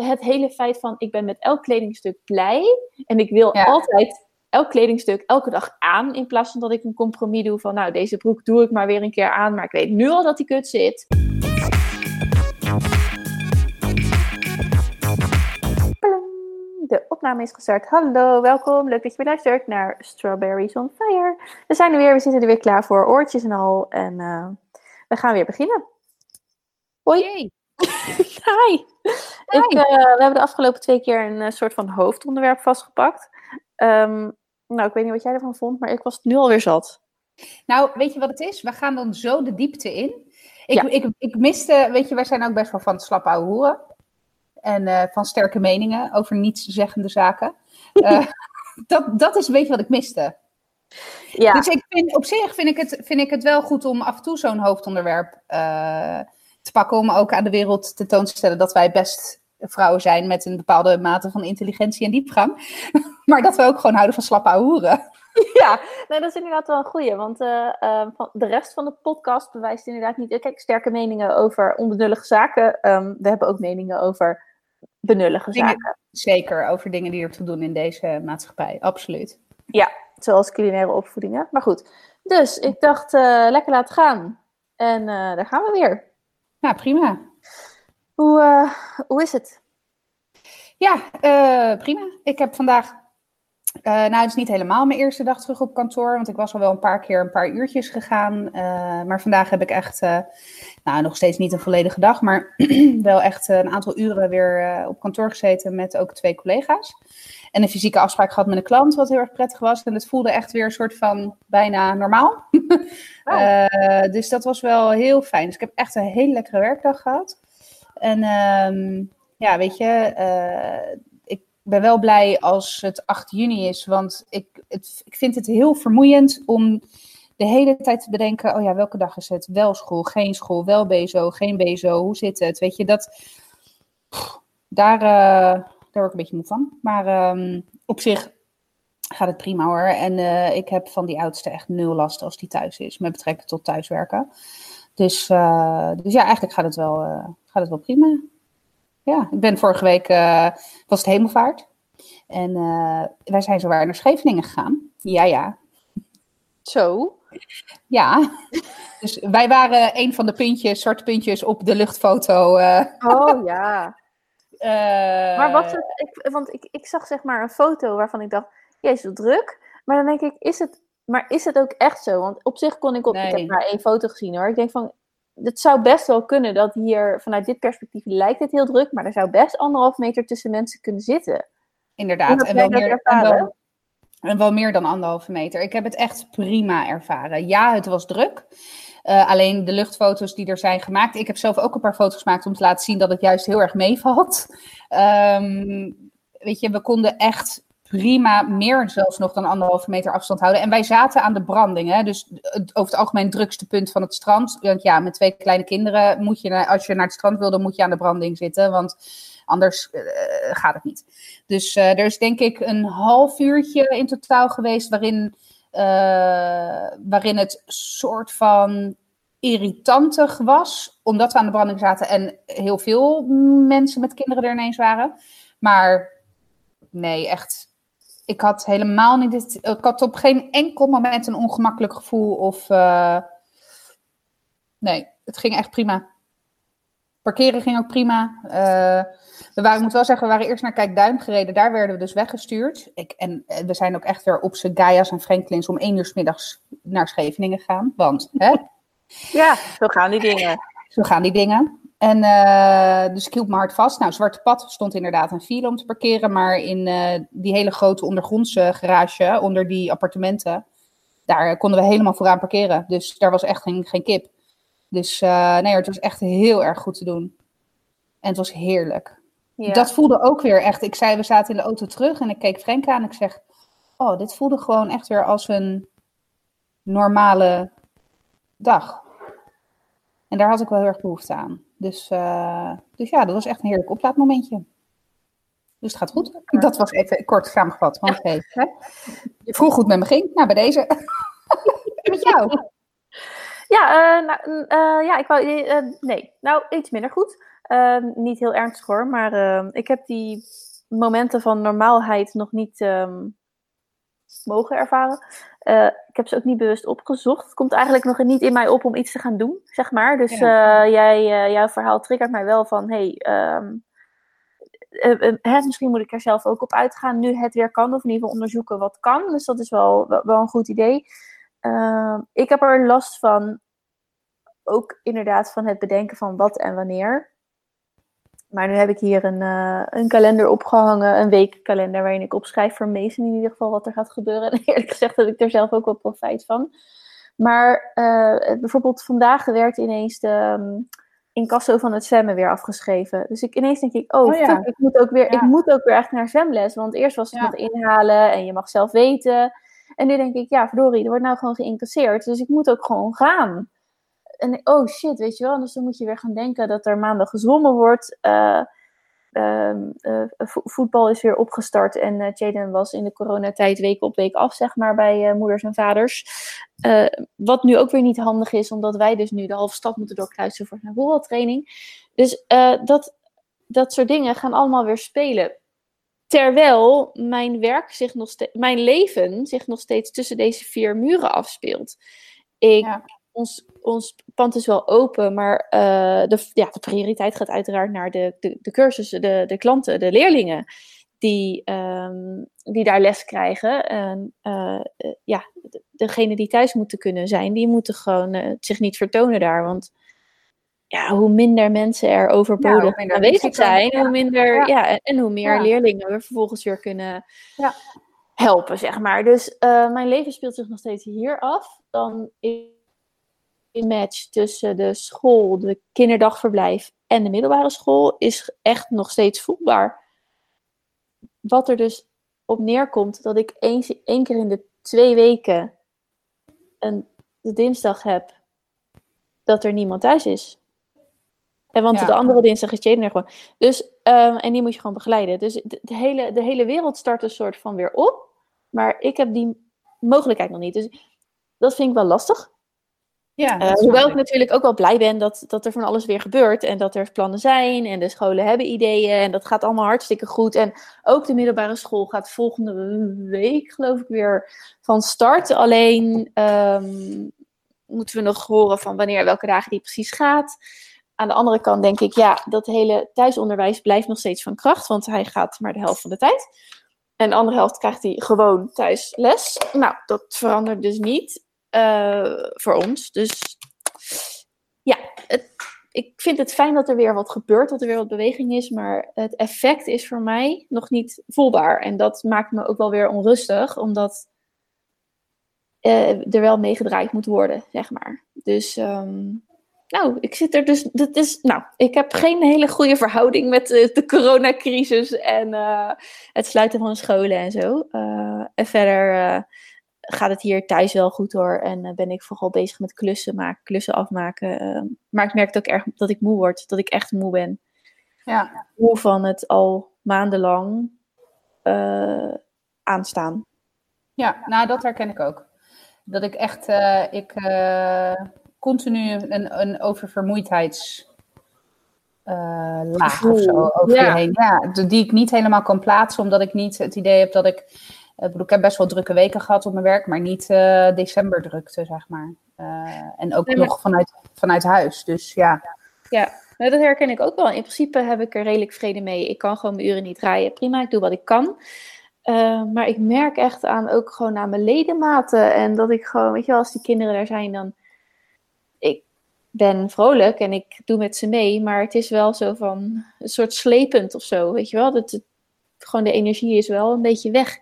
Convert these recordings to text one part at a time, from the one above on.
het hele feit van ik ben met elk kledingstuk blij. En ik wil Ja. altijd elk kledingstuk elke dag aan. In plaats van dat ik een compromis doe van nou deze broek doe ik maar weer een keer aan. Maar ik weet nu al dat die kut zit. De opname is gestart. Hallo, welkom. Leuk dat je weer luistert naar Strawberries on Fire. We zijn er weer, we zitten er weer klaar voor, oortjes en al. En eh, we gaan weer beginnen. Hoi. Hi. Ik, eh, we hebben de afgelopen twee keer een eh, soort van hoofdonderwerp vastgepakt. Ehm, nou, ik weet niet wat jij ervan vond, maar ik was nu alweer zat. Nou, weet je wat het is? We gaan dan zo de diepte in. Ik, Ja. ik, ik miste, weet je, wij zijn ook best wel van het slappe ouwe hoeren. En eh, van sterke meningen over nietszeggende zaken. Dat, dat is een beetje wat ik miste. Ja, Dus ik vind, op zich vind ik, het, vind ik het wel goed om af en toe zo'n hoofdonderwerp te pakken. Om ook aan de wereld tentoon te stellen dat wij best vrouwen zijn met een bepaalde mate van intelligentie en diepgang. maar dat we ook gewoon houden van slappe hoeren. ja. Nee, dat is inderdaad wel een goeie. Want eh, eh, van de rest van de podcast bewijst inderdaad niet... eh, Kijk, sterke meningen over onbenullige zaken. Ehm, we hebben ook meningen over benullige Dingen- zaken. Zeker over dingen die er toe doen in deze maatschappij. Absoluut. Zoals culinaire opvoedingen. Maar goed. Dus ik dacht, lekker laten gaan. En daar gaan we weer. Nou, prima. Hoe, eh, hoe is het? Ja, eh, prima. Ik heb vandaag, eh, nou het is niet helemaal mijn eerste dag terug op kantoor, want ik was al wel een paar keer een paar uurtjes gegaan. Eh, maar vandaag heb ik echt, eh, nou nog steeds niet een volledige dag, maar wel echt een aantal uren weer op kantoor gezeten met ook twee collega's. En een fysieke afspraak gehad met een klant, wat heel erg prettig was. En het voelde echt weer een soort van bijna normaal. Eh, dus dat was wel heel fijn. Dus ik heb echt een hele lekkere werkdag gehad. En ehm, ja, weet je, ben wel blij als het 8 juni is. Want ik, het, ik vind het heel vermoeiend om de hele tijd te bedenken: oh ja, welke dag is het? Wel school, geen school, wel BSO, geen BSO, hoe zit het? Weet je, dat. daar, eh, daar word ik een beetje moe van. Maar ehm, op zich gaat het prima hoor. En eh, ik heb van die oudste echt nul last als die thuis is, met betrekking tot thuiswerken. Dus, eh, dus ja, eigenlijk gaat het wel, gaat het wel prima. Ja, ik ben vorige week, eh, was het hemelvaart. En eh, wij zijn zowaar naar Scheveningen gegaan. Ja, ja. Zo. Ja. Dus wij waren een van de puntjes, zwarte puntjes op de luchtfoto. eh, Oh ja. Maar was het, ik, want ik, ik zag zeg maar een foto waarvan ik dacht, jezus, wat druk. Maar dan denk ik, is het, maar is het ook echt zo? Want op zich kon ik op, ik heb maar één foto gezien hoor. Ik denk van, het zou best wel kunnen dat hier, vanuit dit perspectief lijkt het heel druk, maar er zou best anderhalf meter tussen mensen kunnen zitten. Inderdaad. En wel, meer, en, ervaren? wel, en wel meer dan anderhalve meter. Ik heb het echt prima ervaren. Ja, het was druk. Eh, alleen de luchtfoto's die er zijn gemaakt. Ik heb zelf ook een paar foto's gemaakt om te laten zien dat het juist heel erg meevalt. Ehm, weet je, we konden echt prima meer zelfs nog dan anderhalve meter afstand houden. En wij zaten aan de branding. Hè? Dus het, over het algemeen drukste punt van het strand. Want ja, met twee kleine kinderen moet je, als je naar het strand wil, dan moet je aan de branding zitten. Want anders eh, gaat het niet. Dus eh, er is denk ik een half uurtje in totaal geweest waarin, eh, waarin het soort van irritantig was, omdat we aan de branding zaten en heel veel mensen met kinderen er ineens waren. Maar nee, echt. Ik had helemaal niet. Dit, ik had op geen enkel moment een ongemakkelijk gevoel of. eh, nee, het ging echt prima. Parkeren ging ook prima. Eh, we waren, ik moet wel zeggen, we waren eerst naar Kijkduin gereden. Daar werden we dus weggestuurd. Ik, en eh, we zijn ook echt weer op z'n Gaia's en Franklins om één uur 's middags naar Scheveningen gegaan. Want hè, Ja, zo gaan die dingen. zo gaan die dingen. En eh, dus ik hield me hard vast. Nou, Zwarte Pad stond inderdaad een file om te parkeren. Maar in eh, die hele grote ondergrondse garage, onder die appartementen, daar konden we helemaal vooraan parkeren. Dus daar was echt geen, geen kip. Dus eh, nee, het was echt heel erg goed te doen. En het was heerlijk. Ja. Dat voelde ook weer echt. Ik zei, we zaten in de auto terug en ik keek Frank aan en ik zeg, oh, dit voelde gewoon echt weer als een normale dag. En daar had ik wel heel erg behoefte aan. Dus, eh, dus ja, dat was echt een heerlijk oplaadmomentje. Dus het gaat goed. Dat was even kort samengevat. Want hey, hè, je vroeg goed met me ging. Nou, bij deze. met jou. Ja, eh, nou, eh, ja, ik wou, nee, nou, iets minder goed. Ehm, niet heel ernstig hoor, maar ehm, ik heb die momenten van normaalheid nog niet ehm, mogen ervaren. Ik heb ze ook niet bewust opgezocht. Het komt eigenlijk nog niet in mij op om iets te gaan doen, zeg maar. Dus eh, jij, eh, jouw verhaal triggert mij wel van, hey, hè, misschien moet ik er zelf ook op uitgaan nu het weer kan. Of in ieder geval onderzoeken wat kan. Dus dat is wel, wel, wel een goed idee. ik heb er last van, ook inderdaad van het bedenken van wat en wanneer. Maar nu heb ik hier een, uh, een kalender opgehangen, een weekkalender, waarin ik opschrijf voor Mason in ieder geval wat er gaat gebeuren. En eerlijk gezegd heb ik er zelf ook wel profijt van. Maar uh, bijvoorbeeld vandaag werd ineens de um, incasso van het zwemmen weer afgeschreven. Dus ik, ineens denk ik, oh, oh ja. ik, moet ook weer, ik moet ook weer echt naar zwemles. Want eerst was het nog inhalen en je mag zelf weten. En nu denk ik, ja, verdorie, er wordt nou gewoon geïncasseerd. Dus ik moet ook gewoon gaan en oh shit, weet je wel. Dus dan moet je weer gaan denken dat er maandag gezwommen wordt. Uh, voetbal is weer opgestart en uh, Jaden was in de coronatijd week op week af, zeg maar, bij moeders en vaders. wat nu ook weer niet handig is, omdat wij dus nu de halve stad moeten doorkruisen voor een voetbaltraining. Dus dat, dat soort dingen gaan allemaal weer spelen. Terwijl mijn werk zich nog mijn leven zich nog steeds tussen deze vier muren afspeelt. Ik ons, ons pand is wel open, maar uh, de, ja, de prioriteit gaat uiteraard naar de, de, de cursussen, de, de klanten, de leerlingen die, um, die daar les krijgen. En uh, ja, degene die thuis moeten kunnen zijn, die moeten gewoon uh, zich niet vertonen daar. Want ja, hoe minder mensen er overbodig ja, aanwezig zijn, hoe minder, ja. ja en, en, hoe meer leerlingen we vervolgens weer kunnen helpen, zeg maar. Dus mijn leven speelt zich nog steeds hier af. Dan is match tussen de school, de kinderdagverblijf en de middelbare school is echt nog steeds voelbaar. Wat er dus op neerkomt dat ik één, één keer in de twee weken een de dinsdag heb dat er niemand thuis is. En want de andere dinsdag is Jaden er gewoon. Dus, um, en die moet je gewoon begeleiden. Dus de, de, hele, de hele wereld start een soort van weer op. Maar ik heb die mogelijkheid nog niet. Dus dat vind ik wel lastig. Ja, uh, hoewel ik natuurlijk ook wel blij ben dat, dat er van alles weer gebeurt en dat er plannen zijn en de scholen hebben ideeën en dat gaat allemaal hartstikke goed. En ook de middelbare school gaat volgende week, geloof ik, weer van start. Alleen um, moeten we nog horen van wanneer, welke dagen die precies gaat. Aan de andere kant denk ik, ja, dat hele thuisonderwijs blijft nog steeds van kracht, want hij gaat maar de helft van de tijd. En de andere helft krijgt hij gewoon thuis les. Nou, dat verandert dus niet. Eh, voor ons. Dus ja, ik vind het fijn dat er weer wat gebeurt, dat er weer wat beweging is, maar het effect is voor mij nog niet voelbaar. En dat maakt me ook wel weer onrustig, omdat uh, er wel meegedraaid moet worden, zeg maar. Dus, um, nou, ik zit er dus, dat is, nou, ik heb geen hele goede verhouding met de, de coronacrisis en uh, het sluiten van scholen en zo. En verder gaat het hier thuis wel goed hoor. En uh, ben ik vooral bezig met klussen maken, klussen afmaken. Uh, maar ik merk ook erg dat ik moe word, dat ik echt moe ben. Ja. Moe van het al maandenlang uh, aanstaan. Ja, nou dat herken ik ook. Dat ik echt, ik continu een, een oververmoeidheids... laag of zo over ja. je heen. Ja, die ik niet helemaal kan plaatsen, omdat ik niet het idee heb dat ik ik, bedoel, ik heb best wel drukke weken gehad op mijn werk, maar niet uh, december drukte, zeg maar. Uh, en ook nog vanuit, vanuit huis. Dus ja. Ja, nou, dat herken ik ook wel. In principe heb ik er redelijk vrede mee. Ik kan gewoon mijn uren niet draaien. Prima, ik doe wat ik kan. Uh, maar ik merk echt aan ook gewoon aan mijn ledematen. En dat ik gewoon, weet je wel, als die kinderen daar zijn, dan. Ik ben vrolijk en ik doe met ze mee. Maar het is wel zo van een soort slepend of zo. Weet je wel, dat het, gewoon de energie is wel een beetje weg.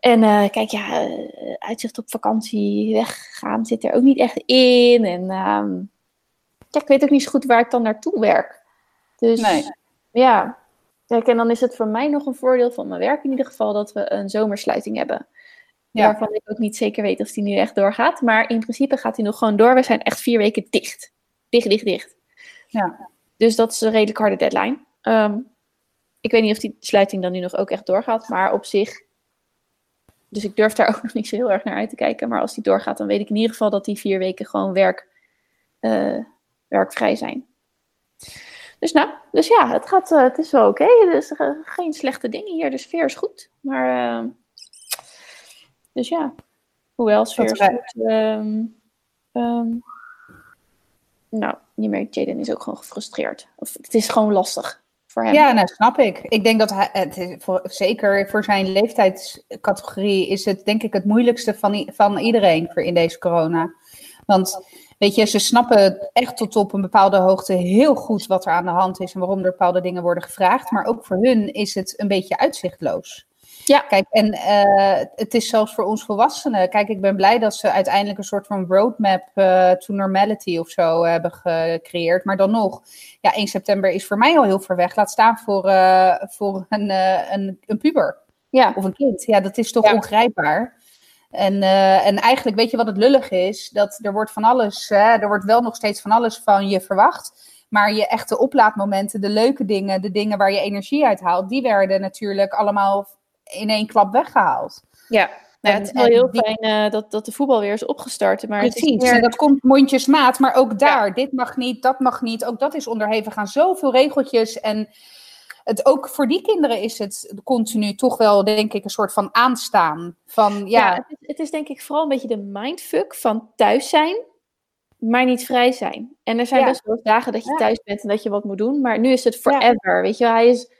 En uh, kijk, ja, uh, uitzicht op vakantie weggaan zit er ook niet echt in. En uh, ja, ik weet ook niet zo goed waar ik dan naartoe werk. Dus nee. ja, kijk, en dan is het voor mij nog een voordeel van mijn werk in ieder geval dat we een zomersluiting hebben. Ja. Waarvan ik ook niet zeker weet of die nu echt doorgaat. Maar in principe gaat die nog gewoon door. We zijn echt vier weken dicht. Dicht, dicht, dicht. Ja. Dus dat is een redelijk harde deadline. Um, ik weet niet of die sluiting dan nu nog ook echt doorgaat. Maar op zich dus ik durf daar ook nog niet zo heel erg naar uit te kijken. Maar als die doorgaat, dan weet ik in ieder geval dat die vier weken gewoon werk, uh, werkvrij zijn. Dus nou, dus ja, het, gaat, eh, het is wel oké. Er is eh, geen slechte dingen hier. De sfeer is goed. Maar, dus ja. Hoewel, sfeer is goed. ehm, ehm, nou, je merkt, Jaden is ook gewoon gefrustreerd. Of het is gewoon lastig Ja, nou snap ik. Ik denk dat hij, het voor, zeker voor zijn leeftijdscategorie is het denk ik het moeilijkste van, van iedereen voor in deze corona. Want weet je, ze snappen echt tot op een bepaalde hoogte heel goed wat er aan de hand is en waarom er bepaalde dingen worden gevraagd. Maar ook voor hun is het een beetje uitzichtloos. Ja. Kijk, en eh, het is zelfs voor ons volwassenen. Kijk, ik ben blij dat ze uiteindelijk een soort van roadmap eh, to normality of zo hebben gecreëerd. Maar dan nog, ja, 1 september is voor mij al heel ver weg. Laat staan voor, eh, voor een, eh, een, een puber Ja, of een kind. Ja, dat is toch Ja. ongrijpbaar. En, eh, en eigenlijk, weet je wat het lullig is? Dat er wordt van alles, hè, er wordt wel nog steeds van alles van je verwacht. Maar je echte oplaadmomenten, de leuke dingen, de dingen waar je energie uit haalt, die werden natuurlijk allemaal in één klap weggehaald. ja. Nou, het is wel heel die- fijn eh, dat, dat de voetbal weer is opgestart. Maar het is Precies, meer- en dat komt mondjesmaat, maar ook daar, dit mag niet, dat mag niet, ook dat is onderhevig aan zoveel regeltjes. En het, ook voor die kinderen is het continu toch wel, denk ik, een soort van aanstaan. Van ja, Ja, het, is, het is denk ik vooral een beetje de mindfuck van thuis zijn, maar niet vrij zijn. En er zijn Ja. best wel dagen dat je thuis bent en dat je wat moet doen, maar nu is het forever. Weet je, wel. hij is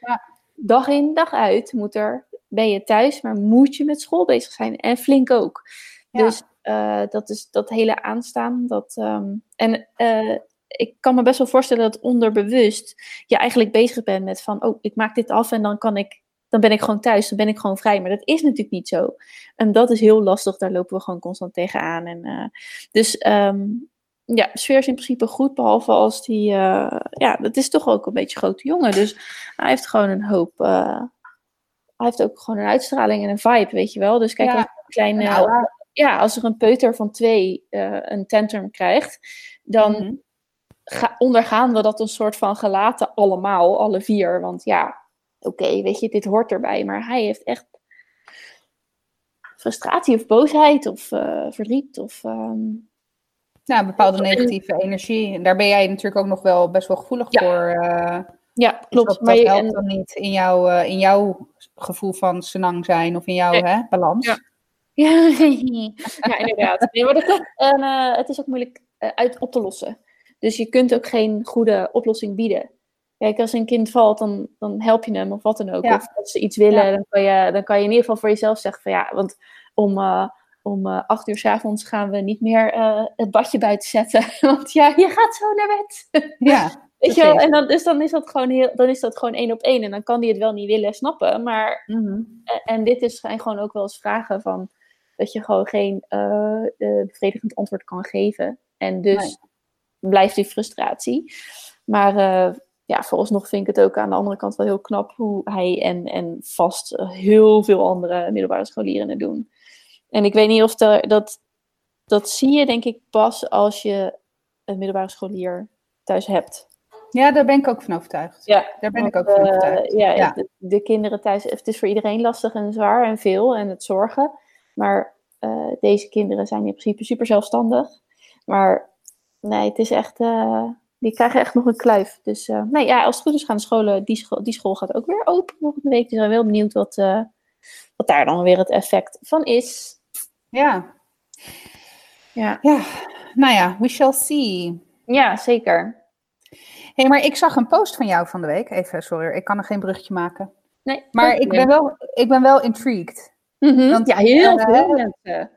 dag in, dag uit, moet er, ben je thuis, maar moet je met school bezig zijn. En flink ook. Ja. Dus eh, dat is dat hele aanstaan. Dat, ehm, en eh, ik kan me best wel voorstellen dat onderbewust je eigenlijk bezig bent met van, oh, ik maak dit af en dan kan ik, dan ben ik gewoon thuis, dan ben ik gewoon vrij. Maar dat is natuurlijk niet zo. En dat is heel lastig, daar lopen we gewoon constant tegenaan. En, eh, dus ehm, ja, sfeer is in principe goed, behalve als die, ja, dat is toch ook een beetje een grote jongen. Dus hij heeft gewoon een hoop, hij heeft ook gewoon een uitstraling en een vibe, weet je wel. Dus kijk, Ja, als een kleine, een aura. ja, als er een peuter van twee eh, een tantrum krijgt, dan Mhm. ga, ondergaan we dat een soort van gelaten allemaal, alle vier. Want ja, oké, weet je, dit hoort erbij. Maar hij heeft echt frustratie of boosheid of eh, verdriet of... ehm, ja, een bepaalde negatieve energie. En daar ben jij natuurlijk ook nog wel best wel gevoelig Ja. voor. eh, ja, dus klopt. Dat, maar dat helpt en- dan niet in, jouw eh, in jouw gevoel van senang zijn of in jouw Nee. hè, balans. Ja. Ja, ja inderdaad. Nee, maar dat. En eh, het is ook moeilijk eh, uit op te lossen. Dus je kunt ook geen goede oplossing bieden. Kijk, als een kind valt, dan, dan help je hem of wat dan ook. Ja. Of als ze iets willen, Ja. dan, kan je, dan kan je in ieder geval voor jezelf zeggen van ja, want om, om acht uur s avonds gaan we niet meer het badje buiten zetten. Want ja, je gaat zo naar bed. Ja, Weet je wel? En dan, dus dan is dat gewoon heel, dan is dat gewoon één op één. En dan kan die het wel niet willen snappen. Maar Mhm. en, en dit is, zijn gewoon ook wel eens vragen van dat je gewoon geen eh, eh, bevredigend antwoord kan geven. En dus Nee. blijft die frustratie. Maar eh, ja, vooralsnog vind ik het ook aan de andere kant wel heel knap hoe hij en, en vast heel veel andere middelbare scholieren het doen. En ik weet niet of dat, dat zie je denk ik pas als je een middelbare scholier thuis hebt. Ja, daar ben ik ook van overtuigd. Ja, Daar ben ik ook van eh, overtuigd. ja, Ja. De, de kinderen thuis, het is voor iedereen lastig en zwaar en veel en het zorgen. Maar eh, deze kinderen zijn in principe super zelfstandig. Maar nee, het is echt, eh, die krijgen echt nog een kluif. Dus nee, ja, als het goed is gaan de scholen, die school, die school gaat ook weer open volgende week. Dus ik ben wel benieuwd wat, wat daar dan weer het effect van is. Ja. Ja, ja, nou ja, we shall see. ja zeker. Hé, maar ik zag een post van jou van de week. Even, sorry, ik kan er geen bruggetje maken. Nee, Maar ik ben wel, ik ben wel intrigued. Mhm, want, ja, heel eh, veel mensen.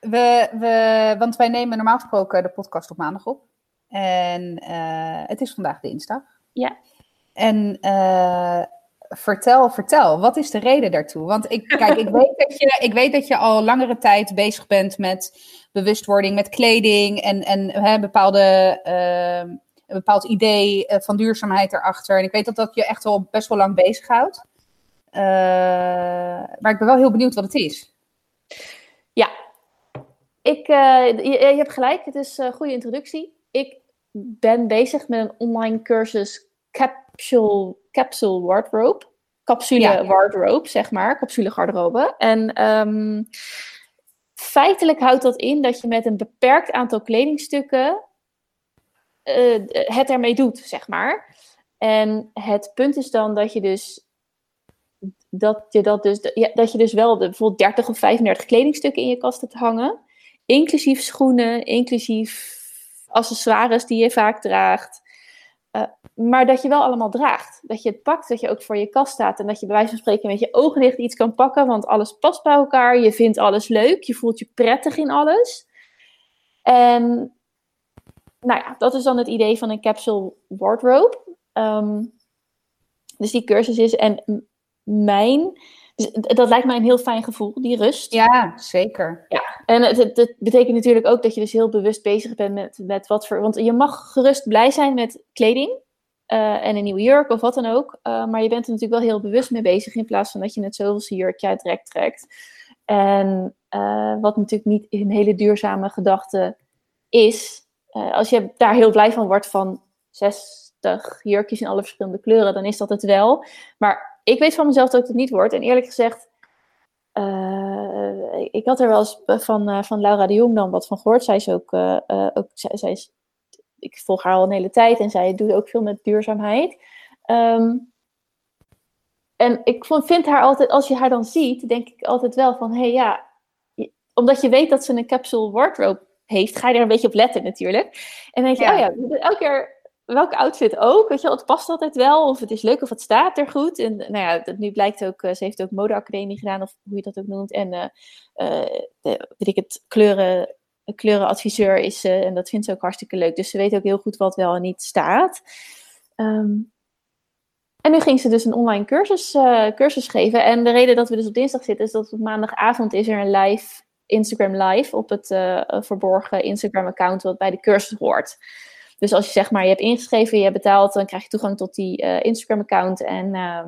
We, we, want wij nemen normaal gesproken de podcast op maandag op. En eh, het is vandaag dinsdag. Ja. En eh, vertel, vertel, wat is de reden daartoe? Want ik, kijk, ik weet, dat je, ik weet dat je al langere tijd bezig bent met bewustwording, met kleding en, en hè, bepaalde, eh, een bepaald idee eh, van duurzaamheid erachter. En ik weet dat dat je echt al best wel lang bezighoudt. Eh maar ik ben wel heel benieuwd wat het is. Ja, ik, eh, je, je hebt gelijk. Het is een goede introductie. Ik ben bezig met een online cursus Capsule, capsule Wardrobe. Capsule Ja. Wardrobe, zeg maar. Capsule garderobe. En ehm, feitelijk houdt dat in dat je met een beperkt aantal kledingstukken eh, het ermee doet, zeg maar. En het punt is dan dat je dus dat je dat dus, dat je dus wel de, bijvoorbeeld 30 of 35 kledingstukken in je kast hebt hangen. Inclusief schoenen, inclusief accessoires die je vaak draagt. Uh, maar dat je wel allemaal draagt. Dat je het pakt, dat je ook voor je kast staat. En dat je bij wijze van spreken met je ogen dicht iets kan pakken. Want alles past bij elkaar. Je vindt alles leuk. Je voelt je prettig in alles. En nou ja, dat is dan het idee van een capsule wardrobe. Um, dus die cursus is. En mijn. Dus dat lijkt mij een heel fijn gevoel, die rust. Ja, zeker. Ja, en het, het, betekent natuurlijk ook dat je dus heel bewust bezig bent met, met wat voor. Want je mag gerust blij zijn met kleding uh, en een nieuwe jurk of wat dan ook. Uh, maar je bent er natuurlijk wel heel bewust mee bezig in plaats van dat je het zoveelste jurkje uit trekt trekt. En uh, wat natuurlijk niet een hele duurzame gedachte is. Als je daar heel blij van wordt van 60 jurkjes in alle verschillende kleuren, dan is dat het wel. Maar ik weet van mezelf dat ik het niet word. En eerlijk gezegd, uh, ik had er wel eens van, uh, van Laura de Jong dan wat van gehoord. Zij is ook, ook zij, zij, is, ik volg haar al een hele tijd en zij doet ook veel met duurzaamheid. Um, en ik vind haar altijd, als je haar dan ziet, denk ik altijd wel van, hé hey, ja, omdat je weet dat ze een capsule wardrobe heeft, ga je er een beetje op letten natuurlijk. En dan denk je, ja. oh ja, elke keer welke outfit ook. Weet je het past altijd wel. Of het is leuk of het staat er goed. En nou ja, dat, nu blijkt ook, uh, ze heeft ook modeacademie gedaan, of hoe je dat ook noemt. En uh, uh, de, weet ik het, kleuren, kleurenadviseur is ze. en dat vindt ze ook hartstikke leuk. Dus ze weet ook heel goed wat wel en niet staat. Um, en nu ging ze dus een online cursus, cursus geven. En de reden dat we dus op dinsdag zitten, is dat op maandagavond is er een live Instagram live op het verborgen Instagram account wat bij de cursus hoort. Dus als je zeg maar, je hebt ingeschreven, je hebt betaald, dan krijg je toegang tot die uh, Instagram-account. En uh,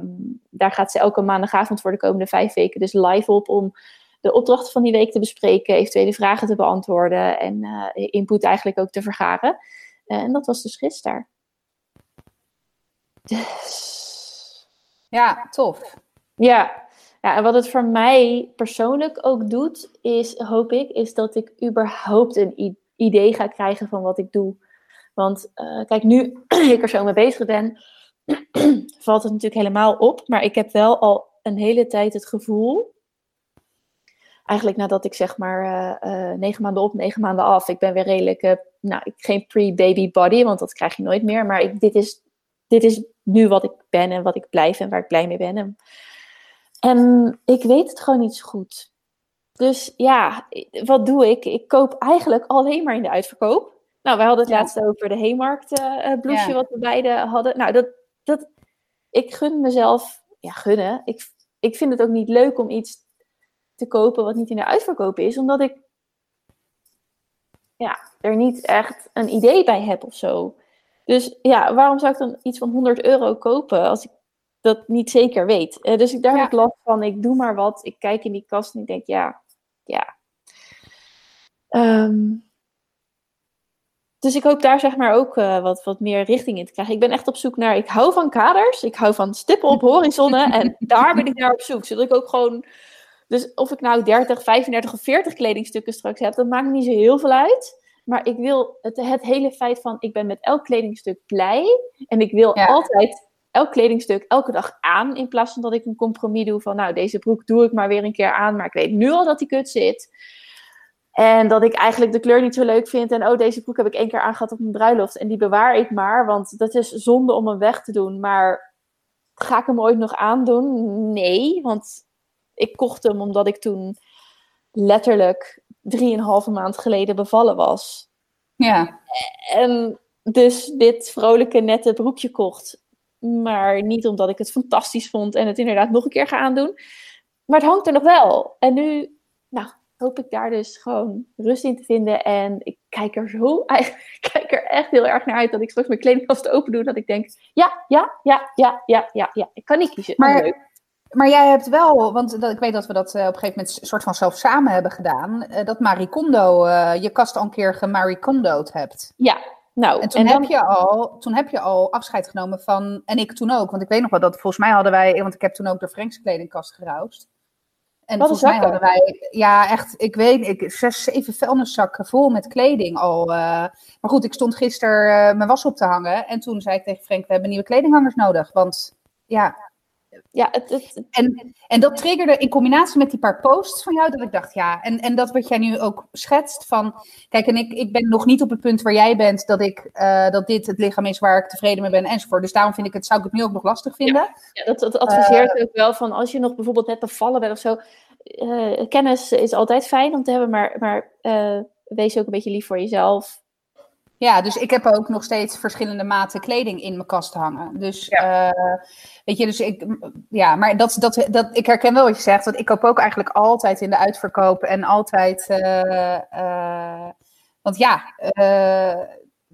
daar gaat ze elke maandagavond voor de komende vijf weken dus live op om de opdrachten van die week te bespreken, eventuele vragen te beantwoorden en uh, input eigenlijk ook te vergaren. Eh, en dat was dus gisteren. Dus... Ja, tof. Ja. Ja, en wat het voor mij persoonlijk ook doet, is, hoop ik, is dat ik überhaupt een idee ga krijgen van wat ik doe. Want uh, kijk, nu ik er zo mee bezig ben, valt het natuurlijk helemaal op. Maar ik heb wel al een hele tijd het gevoel. Eigenlijk nadat ik zeg maar uh, uh, negen maanden op, negen maanden af. Ik ben weer redelijk, nou, geen pre-baby body, want dat krijg je nooit meer. Maar dit, is, dit is nu wat ik ben en wat ik blijf en waar ik blij mee ben. En, en ik weet het gewoon niet zo goed. Dus ja, wat doe ik? Ik koop eigenlijk alleen maar in de uitverkoop. Nou, we hadden het ja. laatst over de Heemarkt uh, blouseje, ja. wat we beide hadden. Nou, dat, dat, ik gun mezelf, ja, gunnen. Ik, ik vind het ook niet leuk om iets te kopen wat niet in de uitverkoop is, omdat ik ja, er niet echt een idee bij heb of zo. Dus ja, waarom zou ik dan iets van 100 euro kopen als ik dat niet zeker weet? Uh, dus ik, daar ja. heb ik last van. Ik doe maar wat. Ik kijk in die kast en ik denk, ja, ja. Um, dus ik hoop daar zeg maar ook uh, wat, wat meer richting in te krijgen. Ik ben echt op zoek naar, ik hou van kaders, ik hou van stippen op horizonnen en daar ben ik naar op zoek. Zodat ik ook gewoon, dus of ik nou 30, 35 of 40 kledingstukken straks heb, dat maakt niet zo heel veel uit. Maar ik wil het, het hele feit van, ik ben met elk kledingstuk blij en ik wil ja. altijd elk kledingstuk elke dag aan. In plaats van dat ik een compromis doe van, nou deze broek doe ik maar weer een keer aan, maar ik weet nu al dat die kut zit. En dat ik eigenlijk de kleur niet zo leuk vind. En oh, deze broek heb ik één keer aangehad op een bruiloft. En die bewaar ik maar, want dat is zonde om hem weg te doen. Maar ga ik hem ooit nog aandoen? Nee, want ik kocht hem omdat ik toen letterlijk drieënhalve maand geleden bevallen was. Ja. En dus dit vrolijke, nette broekje kocht. Maar niet omdat ik het fantastisch vond en het inderdaad nog een keer ga aandoen. Maar het hangt er nog wel. En nu, nou, hoop ik daar dus gewoon rust in te vinden. En ik kijk er zo, kijk er echt heel erg naar uit dat ik straks mijn kledingkast open doe. Dat ik denk, ja, ja, ja, ja, ja, ja, ja. Ik kan niet kiezen. Maar, leuk. maar jij hebt wel, want dat, ik weet dat we dat uh, op een gegeven moment soort van zelf samen hebben gedaan. Uh, dat Marie Kondo, uh, je kast al een keer gemarie Kondo'd hebt. Ja, nou, en toen, en dan... heb je al, toen heb je al afscheid genomen van, en ik toen ook, want ik weet nog wel dat volgens mij hadden wij, want ik heb toen ook de Frankse kledingkast geroust. En Wat volgens mij hadden wij, ja, echt, ik weet, ik, zes, zeven vuilniszakken vol met kleding al. eh. maar goed, ik stond gisteren eh, mijn was op te hangen. En toen zei ik tegen Frank, we hebben nieuwe kledinghangers nodig. Want ja, Ja, het, het, en, en dat triggerde in combinatie met die paar posts van jou, dat ik dacht, ja, en, en dat wat jij nu ook schetst van, kijk, en ik, ik ben nog niet op het punt waar jij bent, dat, ik, eh, dat dit het lichaam is waar ik tevreden mee ben enzovoort. Dus daarom vind ik het, zou ik het nu ook nog lastig vinden. Ja, dat, dat adviseert ook wel van als je nog bijvoorbeeld net bevallen bent of zo. eh, kennis is altijd fijn om te hebben, maar, maar eh, wees ook een beetje lief voor jezelf. Ja, dus ik heb ook nog steeds verschillende maten kleding in mijn kast hangen. Dus, eh, weet je, dus ik, ja, maar dat, dat, dat, ik herken wel wat je zegt, want ik koop ook eigenlijk altijd in de uitverkoop en altijd, eh, eh, want ja,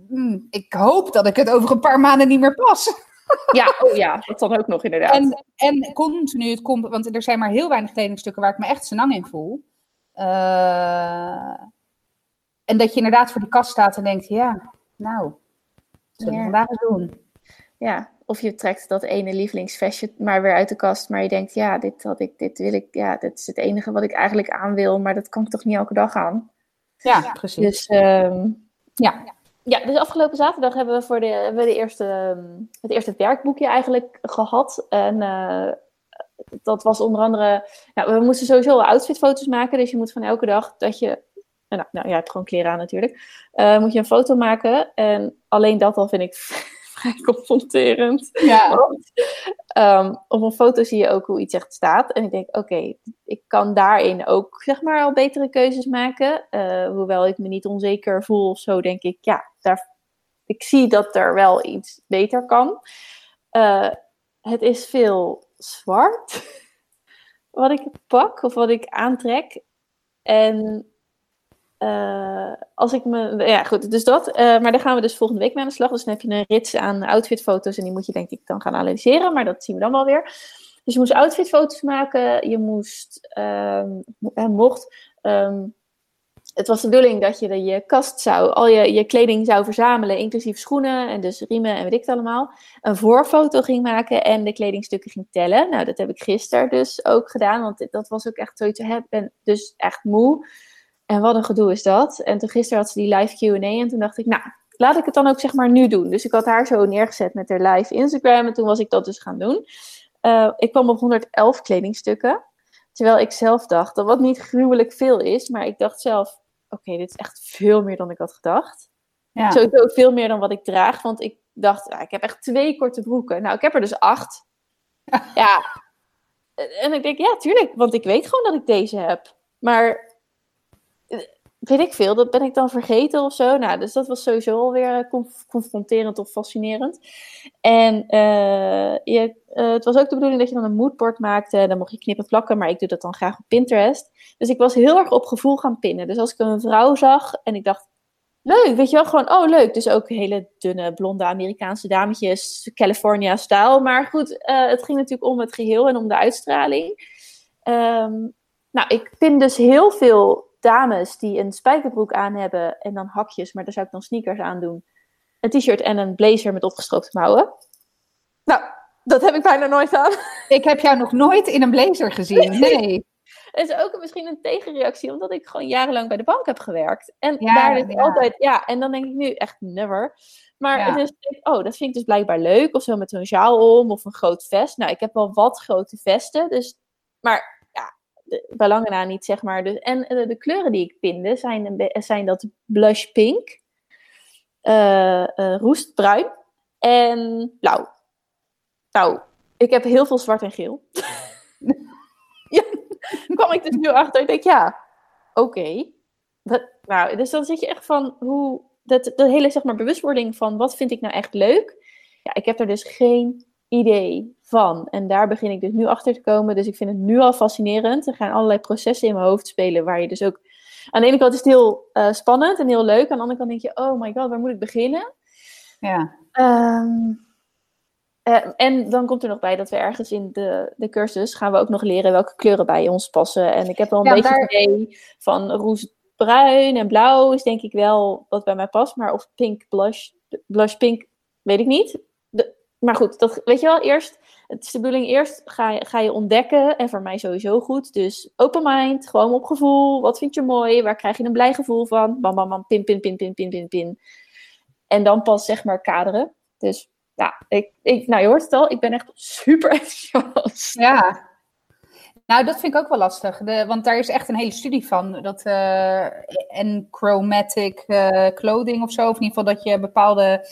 hmm, ik hoop dat ik het over een paar maanden niet meer pas. Ja, oh ja, dat dan ook nog inderdaad. En, en continu, het komt, want er zijn maar heel weinig kledingstukken waar ik me echt senang in voel. En dat je inderdaad voor die kast staat en denkt, ja, nou, wat zullen we Ja. vandaag eens doen? Ja, of je trekt dat ene lievelingsvestje maar weer uit de kast, maar je denkt, ja, dit, had ik, dit wil ik, ja, dit is het enige wat ik eigenlijk aan wil, maar dat kan ik toch niet elke dag aan. Ja, precies. Dus ehm, ja. ja, dus afgelopen zaterdag hebben we voor de, hebben we de eerste, ehm, het eerste werkboekje eigenlijk gehad. En eh, dat was onder andere, nou, we moesten sowieso outfitfoto's maken, dus je moet van elke dag dat je, nou, nou ja, het gewoon kleren aan natuurlijk, eh, moet je een foto maken. En alleen dat al vind ik vrij confronterend. Ja. Want, ehm, op een foto zie je ook hoe iets echt staat. En ik denk, oké, ik kan daarin ook zeg maar al betere keuzes maken. Eh, hoewel ik me niet onzeker voel of zo, denk ik, ja, daar, ik zie dat er wel iets beter kan. Eh, het is veel zwart wat ik pak of wat ik aantrek. En eh, als ik me. Ja, goed, dus dat. Eh, maar daar gaan we dus volgende week mee aan de slag. Dus dan heb je een rits aan outfitfoto's. En die moet je, denk ik, dan gaan analyseren. Maar dat zien we dan wel weer. Dus je moest outfitfoto's maken. Je moest. mo- eh, mocht. ehm, het was de bedoeling dat je je kast zou. Al je, je kleding zou verzamelen. Inclusief schoenen. En dus riemen en weet ik het allemaal. Een voorfoto ging maken. En de kledingstukken ging tellen. Nou, dat heb ik gisteren dus ook gedaan. Want dat was ook echt zoiets. Ik ben dus echt moe. En wat een gedoe is dat. En toen gisteren had ze die live Q&A en toen dacht ik, nou, laat ik het dan ook zeg maar nu doen. Dus ik had haar zo neergezet met haar live Instagram en toen was ik dat dus gaan doen. Eh, ik kwam op 111 kledingstukken. Terwijl ik zelf dacht, dat wat niet gruwelijk veel is, maar ik dacht zelf, oké, dit is echt veel meer dan ik had gedacht. Ja. Sowieso veel meer dan wat ik draag, want ik dacht, ah, ik heb echt twee korte broeken. Nou, ik heb er dus acht. Ja. En ik denk, ja, tuurlijk, want ik weet gewoon dat ik deze heb. Maar weet ik veel, dat ben ik dan vergeten of zo. Nou, dus dat was sowieso alweer eh, conf- confronterend of fascinerend. En eh, je, eh, het was ook de bedoeling dat je dan een moodboard maakte. Dan mocht je knippen plakken, maar ik doe dat dan graag op Pinterest. Dus ik was heel erg op gevoel gaan pinnen. Dus als ik een vrouw zag en ik dacht, leuk, weet je wel, gewoon, oh leuk. Dus ook hele dunne, blonde Amerikaanse dametjes, California-stijl. Maar goed, het ging natuurlijk om het geheel en om de uitstraling. Ehm, nou, ik pin dus heel veel dames die een spijkerbroek aan hebben en dan hakjes, maar daar zou ik dan sneakers aan doen. Een t-shirt en een blazer met opgestroopte mouwen. Nou, dat heb ik bijna nooit aan. Ik heb jou nog nooit in een blazer gezien. Nee. Het is ook misschien een tegenreactie, omdat ik gewoon jarenlang bij de bank heb gewerkt. En Ja, daar ja. altijd, ja, en dan denk ik nu echt never. Maar Ja. het is, oh, dat vind ik dus blijkbaar leuk. Of zo met zo'n sjaal om, of een groot vest. Nou, ik heb wel wat grote vesten, dus, maar bij niet, zeg maar. Dus, en eh, de kleuren die ik pinde zijn, zijn dat blush pink, eh, roestbruin en blauw. Nou, ik heb heel veel zwart en geel. ja, kwam ik dus nu achter. Ik denk, ja, oké. Nou, dus dan zit je echt van hoe. Dat, dat hele zeg maar, bewustwording van wat vind ik nou echt leuk. Ja, ik heb er dus geen idee van. En daar begin ik dus nu achter te komen. Dus ik vind het nu al fascinerend. Er gaan allerlei processen in mijn hoofd spelen. Waar je dus ook. Aan de ene kant is het heel eh, spannend en heel leuk. Aan de andere kant denk je, oh my god, waar moet ik beginnen? Ja. Ehm, eh, en dan komt er nog bij dat we ergens in de, de cursus gaan we ook nog leren welke kleuren bij ons passen. En ik heb wel een Ja, beetje daar- het idee van roestbruin en blauw is denk ik wel wat bij mij past. Maar of pink blush, blush pink, weet ik niet. Maar goed, dat, weet je wel, eerst, het is eerst ga je, ga je ontdekken. En voor mij sowieso goed. Dus open mind, gewoon op gevoel. Wat vind je mooi? Waar krijg je een blij gevoel van? Bam, bam, bam, pin, pin, pin, pin, pin, pin, pin. En dan pas zeg maar kaderen. Dus ja, ik, ik, nou je hoort het al, ik ben echt super enthousiast. Ja, nou, dat vind ik ook wel lastig. De, want daar is echt een hele studie van. Dat, uh, en chromatic uh, clothing of zo. Of in ieder geval dat je bepaalde.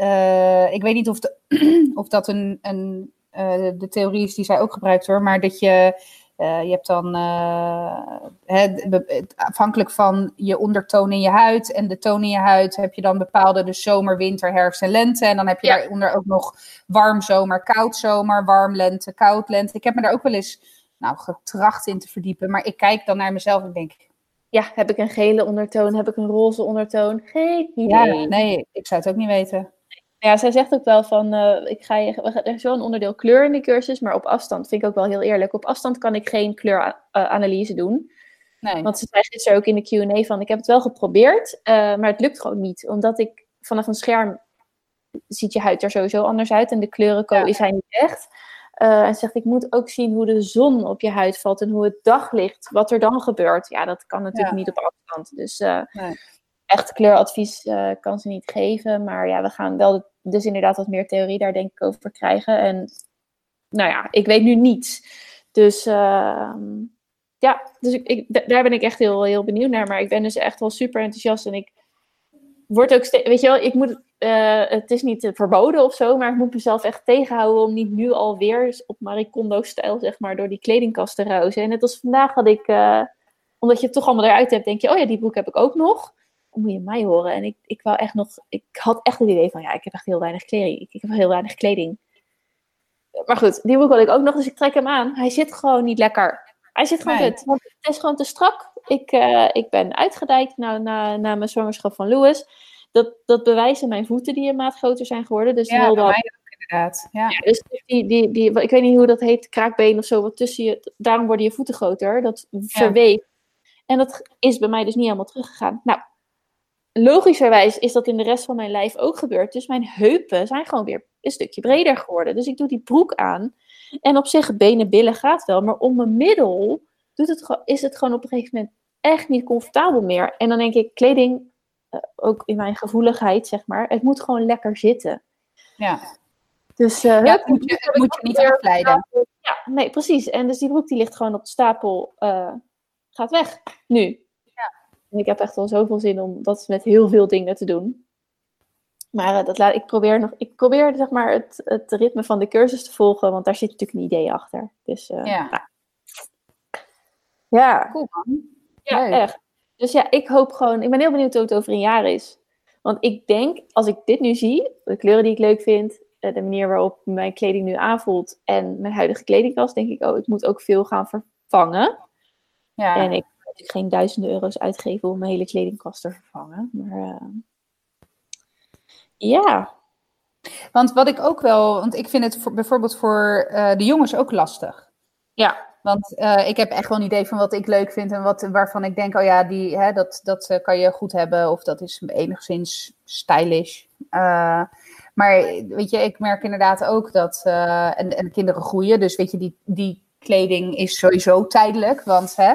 Uh, ik weet niet of, de, of dat een, een, de theorie is die zij ook gebruikt hoor. Maar dat je. je hebt dan. Afhankelijk van je ondertoon in je huid. En de toon in je huid heb je dan bepaalde. Dus zomer, winter, herfst en lente. En dan heb je ja. daaronder ook nog warm zomer, koud zomer. Warm lente, koud lente. Ik heb me daar ook wel eens nou, getracht in te verdiepen. Maar ik kijk dan naar mezelf en denk... Ja, heb ik een gele ondertoon? Heb ik een roze ondertoon? Geen idee. Ja, nee, ik zou het ook niet weten. Ja, zij zegt ook wel van, uh, ik ga je, er is wel een onderdeel kleur in de cursus, maar op afstand vind ik ook wel heel eerlijk. Op afstand kan ik geen kleuranalyse doen. Nee. Want ze zei gisteren ook in de Q&A van, ik heb het wel geprobeerd, uh, maar het lukt gewoon niet. Omdat ik vanaf een scherm, ziet je huid er sowieso anders uit en de kleurenco ja. is hij niet echt. Uh, en zegt, ik moet ook zien hoe de zon op je huid valt en hoe het daglicht, wat er dan gebeurt. Ja, dat kan natuurlijk ja. niet op afstand. Dus uh, nee. Echt kleuradvies uh, kan ze niet geven. Maar ja, we gaan wel dus inderdaad wat meer theorie daar denk ik over krijgen. En nou ja, ik weet nu niets. Dus ehm, ja, dus ik, daar ben ik echt heel, heel benieuwd naar. Maar ik ben dus echt wel super enthousiast en ik word ook steeds, weet je wel, ik moet uh, het is niet verboden of zo, maar ik moet mezelf echt tegenhouden om niet nu alweer op Marie Kondo-stijl, zeg maar, door die kledingkast te ruizen. En net als vandaag had ik, uh, omdat je het toch allemaal eruit hebt, denk je, oh ja, die boek heb ik ook nog. Moet je mij horen. En ik, ik wou echt nog, ik had echt het idee van, ja, ik heb echt heel weinig kleding. Ik, ik heb heel weinig kleding. Maar goed, die boek had ik ook nog, dus ik trek hem aan. Hij zit gewoon niet lekker. Hij zit gewoon nee. want het is gewoon te strak. Ik, uh, ik ben uitgedijkt na, na, na mijn zwangerschap van Louis dat, dat bewijzen mijn voeten die een maat groter zijn geworden. Dus ja, heel dat... ook inderdaad. Ja. ja. dus die, die, die, ik weet niet hoe dat heet, kraakbeen of zo, wat tussen je, daarom worden je voeten groter. Dat verweeft. En dat is bij mij dus niet helemaal teruggegaan. Nou, logischerwijs is dat in de rest van mijn lijf ook gebeurd. Dus mijn heupen zijn gewoon weer een stukje breder geworden. Dus ik doe die broek aan. En op zich, benen, billen gaat wel. Maar om mijn middel doet het, is het gewoon op een gegeven moment echt niet comfortabel meer. En dan denk ik, kleding uh, ook in mijn gevoeligheid, zeg maar, het moet gewoon lekker zitten. Ja. Dus uh, ja, het moet je, het moet je niet afleiden. Ja, nee, precies. En dus die broek die ligt gewoon op de stapel, uh, gaat weg, nu. En ik heb echt wel zoveel zin om dat met heel veel dingen te doen. Maar dat laat, ik probeer nog, ik probeer zeg maar het, het ritme van de cursus te volgen, want daar zit natuurlijk een idee achter. Dus ja. Nou. Ja. Cool man. Ja, Leuk. echt. Dus ja, ik hoop gewoon, ik ben heel benieuwd hoe het over een jaar is. Want ik denk, als ik dit nu zie, de kleuren die ik leuk vind, de manier waarop mijn kleding nu aanvoelt en mijn huidige kledingkast, denk ik, oh, ik moet ook veel gaan vervangen. Ja. En ik natuurlijk geen duizenden euro's uitgeven om mijn hele kledingkast te vervangen. Maar uh, ja. Want wat ik ook wel, want ik vind het voor, bijvoorbeeld voor uh, de jongens ook lastig. Ja. Want uh, ik heb echt wel een idee van wat ik leuk vind en wat, waarvan ik denk, oh ja, die, hè, dat, dat kan je goed hebben of dat is enigszins stylish. Maar weet je, ik merk inderdaad ook dat, en, en kinderen groeien, dus weet je, die, die kleding is sowieso tijdelijk, want hè,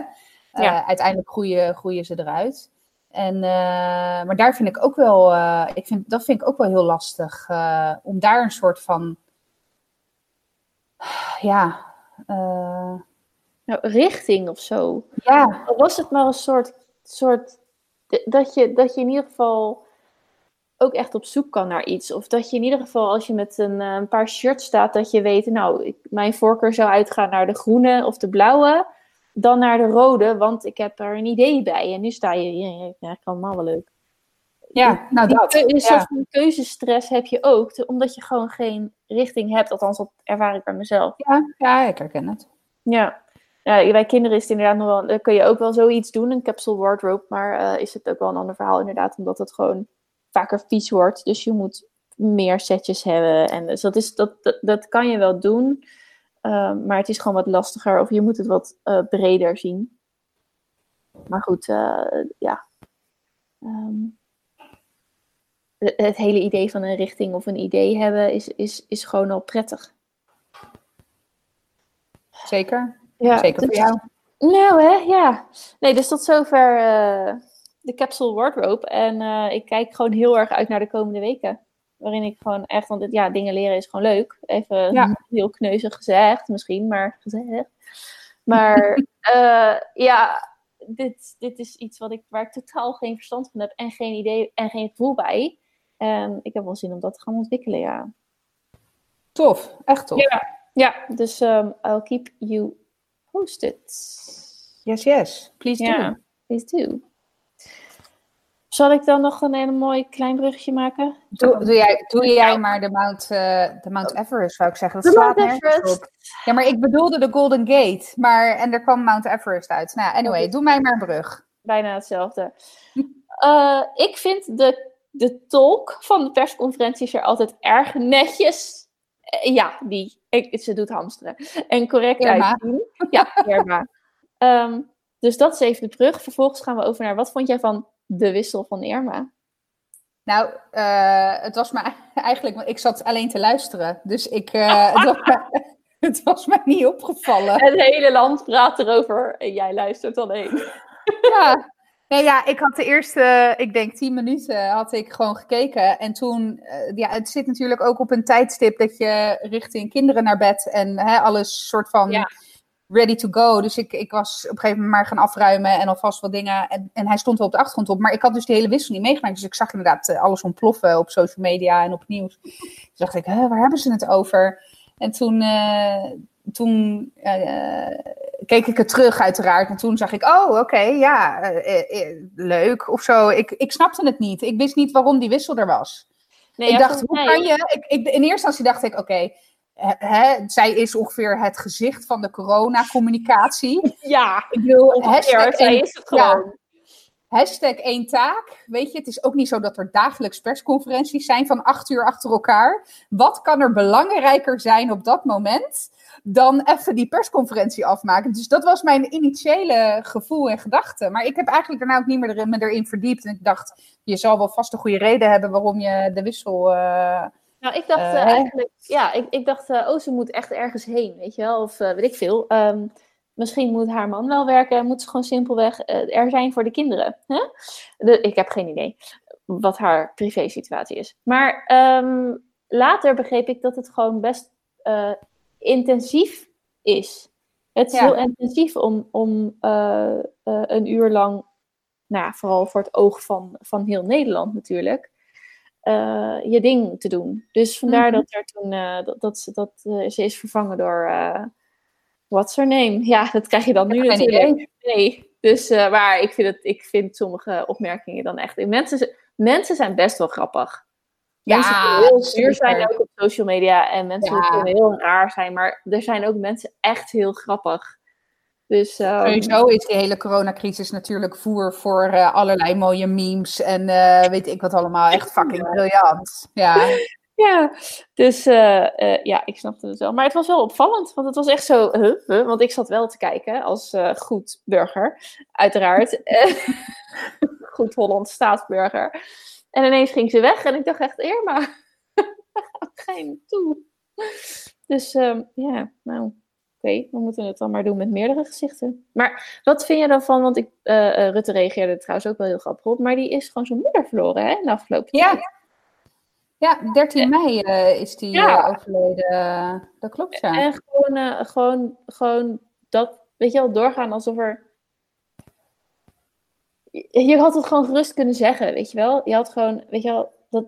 ja. uiteindelijk groeien, groeien ze eruit. En, maar daar vind ik ook wel, ik vind, dat vind ik ook wel heel lastig, om daar een soort van, ja, nou, richting of zo. Ja. Al was het maar een soort, soort dat, je, dat je in ieder geval ook echt op zoek kan naar iets. Of dat je in ieder geval, als je met een, een paar shirts staat, dat je weet, nou, ik, mijn voorkeur zou uitgaan naar de groene of de blauwe, dan naar de rode, want ik heb er een idee bij. En nu sta je hier, ja, eigenlijk allemaal wel leuk. Ja, nou dat. Een soort van keuzestress heb je ook, omdat je gewoon geen richting hebt. Althans, dat ervaar ik bij mezelf. Ja, ja ik herken het. Ja. Ja, bij kinderen is het inderdaad nog wel, kun je ook wel zoiets doen, een capsule wardrobe, maar uh, is het ook wel een ander verhaal inderdaad, omdat het gewoon vaker vies wordt. Dus je moet meer setjes hebben. En dus dat, is, dat, dat, dat kan je wel doen, uh, maar het is gewoon wat lastiger of je moet het wat uh, breder zien. Maar goed, ja. Um, het hele idee van een richting of een idee hebben is, is, is gewoon al prettig. Zeker. Ja, Zeker voor jou. Nou hè, ja. Nee, dus tot zover uh, de Capsule Wardrobe. En ik kijk gewoon heel erg uit naar de komende weken. Waarin ik gewoon echt, want ja, dingen leren is gewoon leuk. Even ja. heel kneuzig gezegd misschien, maar gezegd. Maar uh, ja, dit, dit is iets wat ik, waar ik totaal geen verstand van heb en geen idee en geen gevoel bij. En ik heb wel zin om dat te gaan ontwikkelen, ja. Tof, echt tof. Ja, ja dus um, I'll keep you posted. Yes, yes. Please do. please do. Zal ik dan nog een hele mooi klein bruggetje maken? Doe, doe jij, doe jij maar de Mount, uh, de Mount Everest, zou ik zeggen. Dat de slaat Mount Everest. Op. Ja, maar ik bedoelde de Golden Gate. Maar, en er kwam Mount Everest uit. Nou, anyway, doe mij maar een brug. Bijna hetzelfde. Uh, ik vind de, de tolk van de persconferenties er altijd erg netjes. Uh, ja, die. Ik, ze doet hamsteren. En correct uitzien. Ja, Irma. um, dus dat is even de brug. Vervolgens gaan we over naar wat vond jij van de wissel van Irma? Nou, uh, het was me eigenlijk, ik zat alleen te luisteren. Dus ik, uh, het, was me, het, was mij niet opgevallen. Het hele land praat erover en jij luistert alleen. Ja, nee, ja, ik had de eerste, ik denk tien minuten, had ik gewoon gekeken. En toen, uh, ja, het zit natuurlijk ook op een tijdstip dat je richting kinderen naar bed en hè, alles soort van... Ja ready to go. Dus ik, ik was op een gegeven moment maar gaan afruimen en alvast wat dingen. En, en hij stond wel op de achtergrond op. Maar ik had dus die hele wissel niet meegemaakt. Dus ik zag inderdaad eh, alles ontploffen op social media en op nieuws. Toen dacht ik, waar hebben ze het over? En toen, uh, toen uh, keek ik het terug uiteraard. En toen zag ik, oh oké, ja, leuk of zo. Ik, ik snapte het niet. Ik wist niet waarom die wissel er was. Nee, ik dacht, hoe kan je... Ik, ik, in eerste instantie dacht ik, oké, Hè, zij is ongeveer het gezicht van de coronacommunicatie. Ja, ik bedoel, hashtag zij is het gewoon. hashtag één taak. Weet je, het is ook niet zo dat er dagelijks persconferenties zijn van acht uur achter elkaar. Wat kan er belangrijker zijn op dat moment dan even die persconferentie afmaken? Dus dat was mijn initiële gevoel en gedachte. Maar ik heb eigenlijk daarna ook niet meer erin, me erin verdiept. En ik dacht, je zal wel vast een goede reden hebben waarom je de wissel. Uh, nou, ik dacht uh, eigenlijk, ja, ik, ik dacht, uh, oh, ze moet echt ergens heen, weet je wel, of weet ik veel. Um, misschien moet haar man wel werken, moet ze gewoon simpelweg er zijn voor de kinderen. De, ik heb geen idee wat haar privé situatie is. Maar um, later begreep ik dat het gewoon best intensief is. Het is ja. heel intensief om, om een uur lang, nou ja, vooral voor het oog van, van heel Nederland natuurlijk, uh, je ding te doen. Dus vandaar mm -hmm. dat er toen uh, dat, dat, dat uh, ze is vervangen door what's her name? Ja, dat krijg je dan nu natuurlijk. Nee. Dus maar ik vind, het, ik vind sommige opmerkingen dan echt. Mensen, mensen zijn best wel grappig. Ja, mensen heel zuur zijn ook op social media en mensen ja. kunnen heel raar zijn, maar er zijn ook mensen echt heel grappig. Dus, um... Sowieso is die hele coronacrisis natuurlijk voer voor uh, allerlei mooie memes en uh, weet ik wat allemaal. Echt fucking briljant. Ja, ja dus uh, ja, ik snapte het wel. Maar het was wel opvallend, want het was echt zo, huh, huh, want ik zat wel te kijken als goed burger, uiteraard. goed Hollands staatsburger. En ineens ging ze weg en ik dacht echt, Irma, ga je naartoe? Dus um, ja, nou, okay, we moeten het dan maar doen met meerdere gezichten. Maar wat vind je dan van, want ik, uh, Rutte reageerde trouwens ook wel heel grappig op, maar die is gewoon zijn moeder verloren hè, de afgelopen ja. tijd. Ja, 13 mei uh, is die ja. overleden. Dat klopt, ja. En gewoon, gewoon, gewoon dat, weet je wel, doorgaan alsof er... Je had het gewoon gerust kunnen zeggen, weet je wel. Je had gewoon, weet je wel, dat,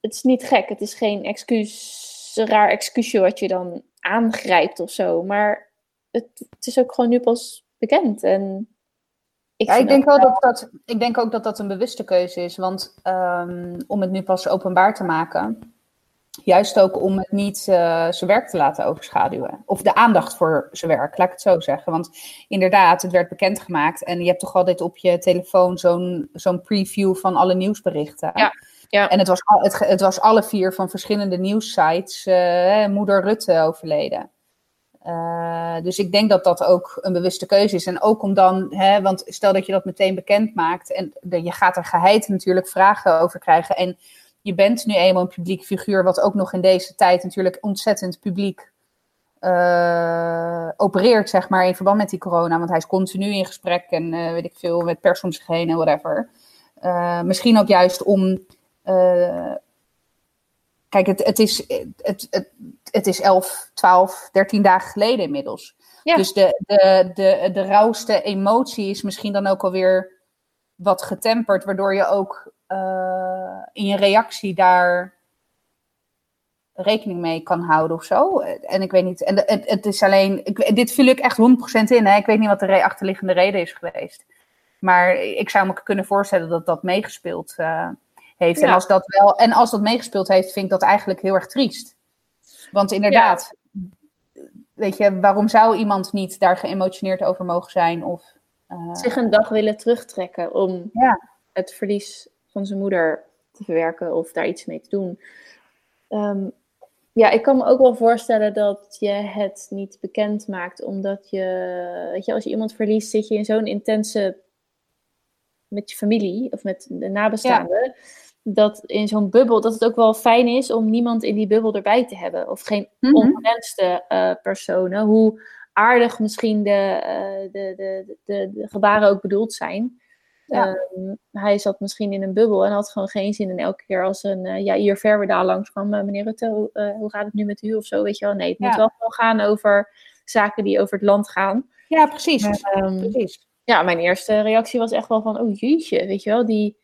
het is niet gek. Het is geen excuus, raar excuusje wat je dan aangrijpt of zo. Maar het, het is ook gewoon nu pas bekend. En ik, ja, ik, denk wel dat dat, ik denk ook dat dat een bewuste keuze is. Want um, om het nu pas openbaar te maken, juist ook om het niet uh, zijn werk te laten overschaduwen. Of de aandacht voor zijn werk, laat ik het zo zeggen. Want inderdaad, het werd bekendgemaakt en je hebt toch altijd op je telefoon zo'n zo'n preview van alle nieuwsberichten. Ja. Ja. En het was, al, het, het, was alle vier van verschillende nieuwssites. Uh, moeder Rutte overleden. Uh, dus ik denk dat dat ook een bewuste keuze is. En ook om dan, hè, want stel dat je dat meteen bekend maakt en je gaat er geheid natuurlijk vragen over krijgen. En je bent nu eenmaal een publiek figuur, wat ook nog in deze tijd natuurlijk ontzettend publiek uh, opereert, zeg maar, in verband met die corona. Want hij is continu in gesprek en weet ik veel, met pers heen en whatever. Misschien ook juist om. Kijk, het, het, is, het, het, het is 11, 12, 13 dagen geleden inmiddels. Ja. Dus de, de, de, de rauwste emotie is misschien dan ook alweer wat getemperd, waardoor je ook in je reactie daar rekening mee kan houden of zo. En ik weet niet, en het, het is alleen, ik, dit vul ik echt 100% in. Hè? Ik weet niet wat de achterliggende reden is geweest. Maar ik zou me kunnen voorstellen dat dat meegespeeld uh, heeft. En, als dat wel, en als dat meegespeeld heeft, vind ik dat eigenlijk heel erg triest. Want inderdaad, weet je, waarom zou iemand niet daar geëmotioneerd over mogen zijn? Of, uh... Zich een dag willen terugtrekken om ja. het verlies van zijn moeder te verwerken of daar iets mee te doen. Um, ja, ik kan me ook wel voorstellen dat je het niet bekend maakt, omdat je, weet je, als je iemand verliest, zit je in zo'n intense met je familie of met de nabestaanden. Dat in zo'n bubbel, dat het ook wel fijn is om niemand in die bubbel erbij te hebben. Of geen mm ongewenste uh, personen. Hoe aardig misschien de, uh, de, de, de, de, gebaren ook bedoeld zijn. Ja. Ehm, hij zat misschien in een bubbel en had gewoon geen zin in elke keer als een uh, ja, hier ver daar langs kwam. Meneer Rutte, hoe gaat het nu met u of zo? Weet je wel? Nee, het moet wel gewoon gaan over zaken die over het land gaan. Ja, precies. Um, precies. Ja, mijn eerste reactie was echt wel van, oh jeetje, weet je wel, die...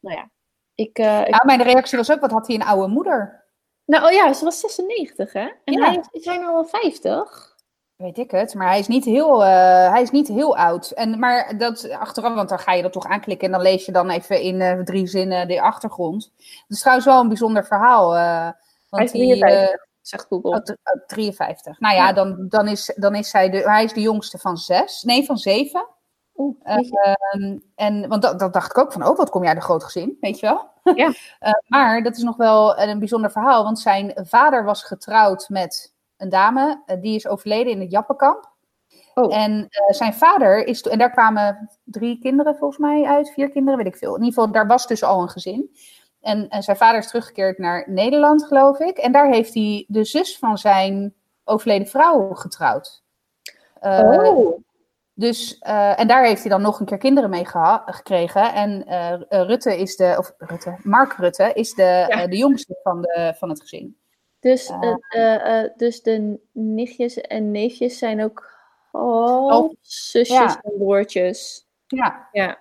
Nou ja, ik... ik... Ja, mijn reactie was ook, wat had hij een oude moeder? Nou, oh ja, ze was 96, hè? En ja. hij is, hij nou al 50? Weet ik het, maar hij is niet heel, uh, hij is niet heel oud. En, maar dat achteraf, want dan ga je dat toch aanklikken en dan lees je dan even in uh, drie zinnen de achtergrond. Dat is trouwens wel een bijzonder verhaal. Uh, want hij is 53, zegt Google. 53. Nou ja, Dan, dan, is, dan is hij de, hij is de jongste van zes, nee van zeven. Oeh, ehm, en, want dat, dat, dacht ik ook van, oh, wat kom jij uit een groot gezin, weet je wel? Ja. maar dat is nog wel een bijzonder verhaal, want zijn vader was getrouwd met een dame, eh, die is overleden in het Jappenkamp. Oh. En uh, zijn vader is, en daar kwamen drie kinderen volgens mij uit, vier kinderen, weet ik veel. In ieder geval, daar was dus al een gezin. En, en zijn vader is teruggekeerd naar Nederland, geloof ik. En daar heeft hij de zus van zijn overleden vrouw getrouwd. Oh. Dus, uh, en daar heeft hij dan nog een keer kinderen mee gekregen. En Rutte is de, of Rutte, Mark Rutte is de, de jongste van, de, van het gezin. Dus, dus de nichtjes en neefjes zijn ook oh, zusjes en broertjes. Ja. ja.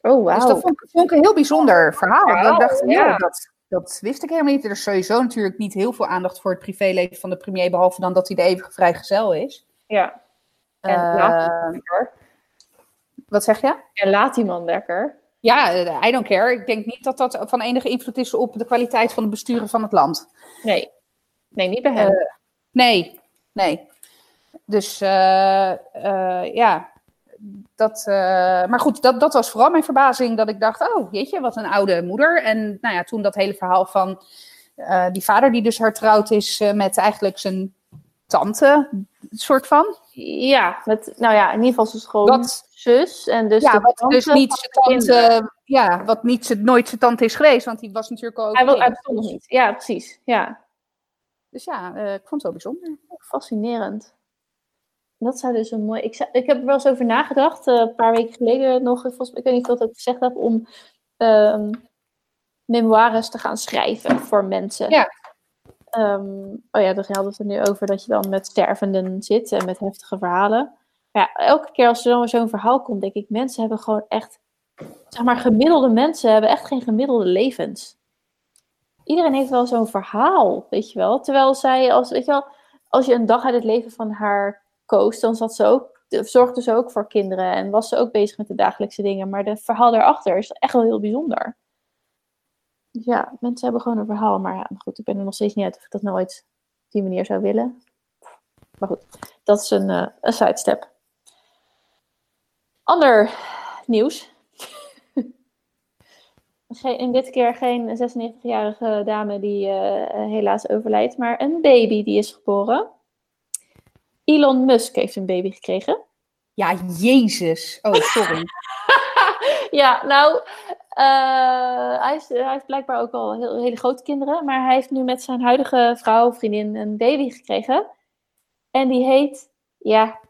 Oh, wauw. Dus dat vond, vond, ik een heel bijzonder verhaal. ik dacht, ja. dat, dat wist ik helemaal niet. Er is sowieso natuurlijk niet heel veel aandacht voor het privéleven van de premier, behalve dan dat hij de eeuwige vrijgezel is. Ja. En laat lekker. Wat zeg je? En laat die man lekker. Ja, eh, I don't care. Ik denk niet dat dat van enige invloed is op de kwaliteit van het besturen van het land. Nee, nee niet bij hem. Uh, nee, nee. Dus uh, ja, dat, maar goed, dat, dat was vooral mijn verbazing. Dat ik dacht, oh jeetje, wat een oude moeder. En nou ja, toen dat hele verhaal van die vader die dus hertrouwd is met eigenlijk zijn tante, soort van. Ja, met, nou ja, in ieder geval zijn schoonzus. En dus ja, wat dus niet zijn tante, ja, wat niet, nooit zijn tante is geweest, want die was natuurlijk ook... Hij, wil, niet, ja, precies, ja. Dus ja, uh, ik vond het wel bijzonder. Fascinerend. Dat zou dus een mooi... Ik, ik heb er wel eens over nagedacht, uh, een paar weken geleden nog, volgens, ik weet niet wat ik gezegd heb, om uh, memoires te gaan schrijven voor mensen. Ja. Um, oh ja, dan had het er nu over dat je dan met stervenden zit en met heftige verhalen. Ja, elke keer als er zo'n verhaal komt, denk ik, mensen hebben gewoon echt, zeg maar, gemiddelde mensen hebben echt geen gemiddelde levens. Iedereen heeft wel zo'n verhaal, weet je wel. Terwijl zij, als, weet je wel, als je een dag uit het leven van haar koos, dan zat ze ook, zorgde ze ook voor kinderen en was ze ook bezig met de dagelijkse dingen. Maar het verhaal daarachter is echt wel heel bijzonder. Ja, mensen hebben gewoon een verhaal. Maar ja, goed, ik ben er nog steeds niet uit of ik dat nooit op die manier zou willen. Maar goed, dat is een, uh, een sidestep. Ander nieuws. in dit keer geen 96-jarige dame die uh, helaas overlijdt, maar een baby die is geboren. Elon Musk heeft een baby gekregen. Ja, Jezus. Oh, sorry. ja, nou, eh, hij, is, hij heeft blijkbaar ook al heel, hele grote kinderen. Maar hij heeft nu met zijn huidige vrouw, vriendin, een baby gekregen. En die heet, ja...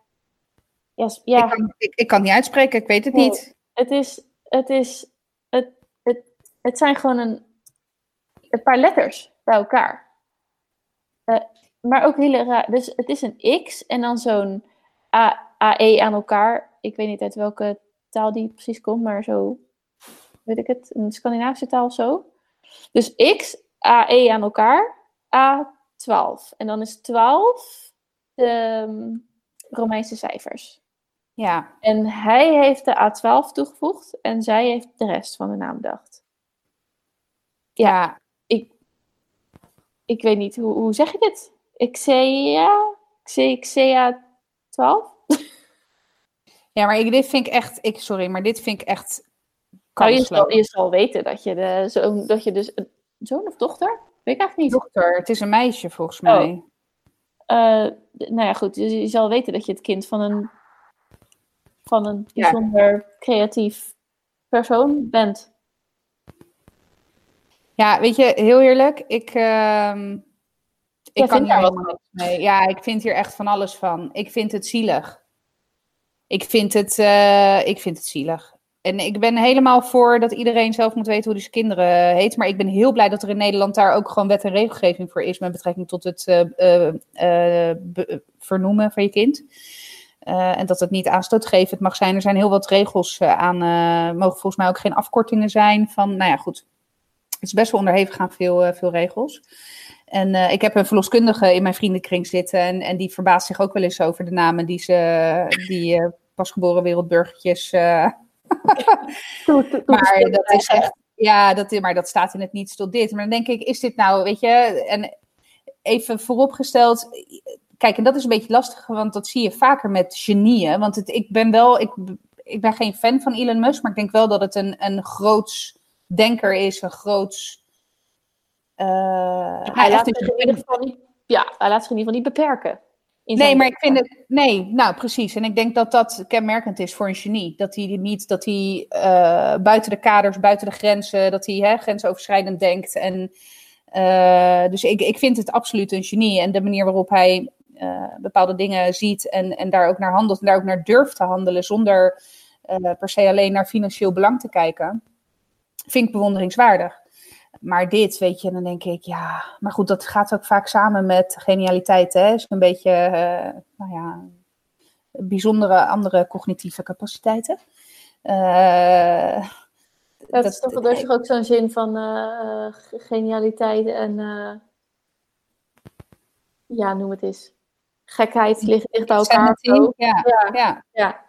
Ja, ja Ik, kan, ik, ik kan het niet uitspreken, ik weet het Nee. niet. het is... Het, is het, het, het zijn gewoon een, een paar letters bij elkaar. Eh, maar ook hele raar. Dus het is een X en dan zo'n AE aan elkaar. Ik weet niet uit welke taal die precies komt, maar zo weet ik het. Een Scandinavische taal of zo. Dus X, AE aan elkaar, A12. En dan is 12 de ehm, Romeinse cijfers. Ja, En hij heeft de A12 toegevoegd en zij heeft de rest van de naam bedacht. ja. Ik, ik weet niet, hoe, hoe zeg je dit? Xea? Xe- Xea 12? ja maar ik, dit vind ik echt, ik, sorry, maar dit vind ik echt Nou, je kansloos. zal, je zal weten dat je, de, zoon, dat je dus zoon of dochter? Weet ik eigenlijk niet. dochter, het is een meisje volgens Oh. mij. Eh, d- nou ja, goed. Dus je zal weten dat je het kind van een, van een Ja. bijzonder creatief persoon bent. Ja, weet je, heel eerlijk, ik, ehm, ik kan hier helemaal niks mee. Ja, ik vind hier echt van alles van. Ik vind het zielig. Ik vind het, eh, ik vind het zielig. En ik ben helemaal voor dat iedereen zelf moet weten hoe die zijn kinderen heet. Maar ik ben heel blij dat er in Nederland daar ook gewoon wet en regelgeving voor is met betrekking tot het eh, eh, eh, vernoemen van je kind. Eh, en dat het niet aanstootgevend mag zijn. Er zijn heel wat regels eh, aan. eh mogen volgens mij ook geen afkortingen zijn van. Nou ja, goed. Het is best wel onderhevig aan veel, eh, veel regels. En eh, ik heb een verloskundige in mijn vriendenkring zitten. En, en die verbaast zich ook wel eens over de namen die ze, die eh, pasgeboren wereldburgertjes. eh, Toe- toe- maar dat is echt. Ja, dat, maar dat staat in het niets tot dit. Maar dan denk ik, is dit nou, weet je. En even vooropgesteld. Kijk, en dat is een beetje lastig, want dat zie je vaker met genieën. Want het, ik ben wel. Ik, ik ben geen fan van Elon Musk, maar ik denk wel dat het een, een groots denker is, een groots. eh, Hij laat zich een- in ieder geval niet, ja, hij laat zich in ieder geval niet beperken. Nee, maar ik vind het. Nee, nou precies. En ik denk dat dat kenmerkend is voor een genie. Dat hij niet, dat hij eh, buiten de kaders, buiten de grenzen, dat hij hè, grensoverschrijdend denkt. En eh, dus ik, ik vind het absoluut een genie. En de manier waarop hij eh, bepaalde dingen ziet en, en daar ook naar handelt en daar ook naar durft te handelen zonder per se alleen naar financieel belang te kijken, vind ik bewonderingswaardig. Maar dit, weet je, dan denk ik, ja. Maar goed, dat gaat ook vaak samen met genialiteit, hè? Is een beetje, eh, nou ja, bijzondere andere cognitieve capaciteiten. Eh, Dat, is toch dat is ook zo'n zin van eh, eh, genialiteit en eh, ja, noem het eens. Gekheid liggen dicht bij elkaar. of sanity, zo. Ja, Ja, ja.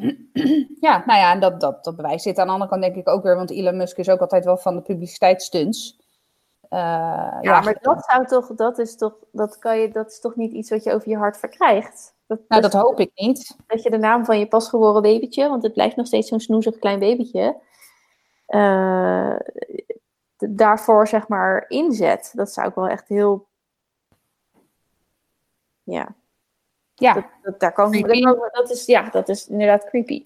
ja. nou ja, en dat, dat, dat bewijst dit. Aan de andere kant denk ik ook weer, want Elon Musk is ook altijd wel van de publiciteitsstunts. Eh, ja, ja, maar dat zou toch, dat is toch, dat kan je, dat is toch niet iets wat je over je hart verkrijgt. Dat, nou, dat- dat hoop ik niet. dat je de naam van je pasgeboren babytje, want het blijft nog steeds zo'n snoezig klein babytje, eh, daarvoor zeg maar inzet. Dat zou ik wel echt heel, ja, Ja, dat, dat, daar daar kan- dat is, ja, dat is inderdaad creepy.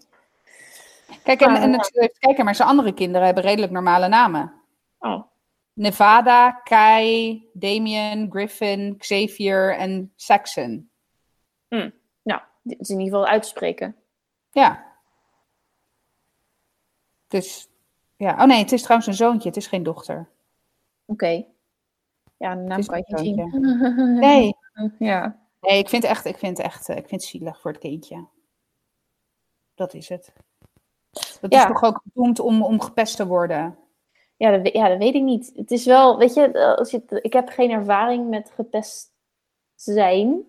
kijk, en, en natuurlijk, kijk, maar zijn andere kinderen hebben redelijk normale namen. Oh, Nevada, Kai, Damien, Griffin, Xavier en Saxon. nou, dit is in ieder geval uit te spreken. Ja. Dus, ja. Oh nee, het is trouwens een zoontje, het is geen dochter. Oké. Ja, de naam kan je een niet zien. Nee. Ja. Nee, ik vind het echt, ik vind echt, eh, ik vind het zielig voor het kindje. Dat is het. Dat Ja. is toch ook bedoeld om, om gepest te worden. Ja, dat, ja, dat weet ik niet. Het is wel, weet je, als je ik heb geen ervaring met gepest zijn.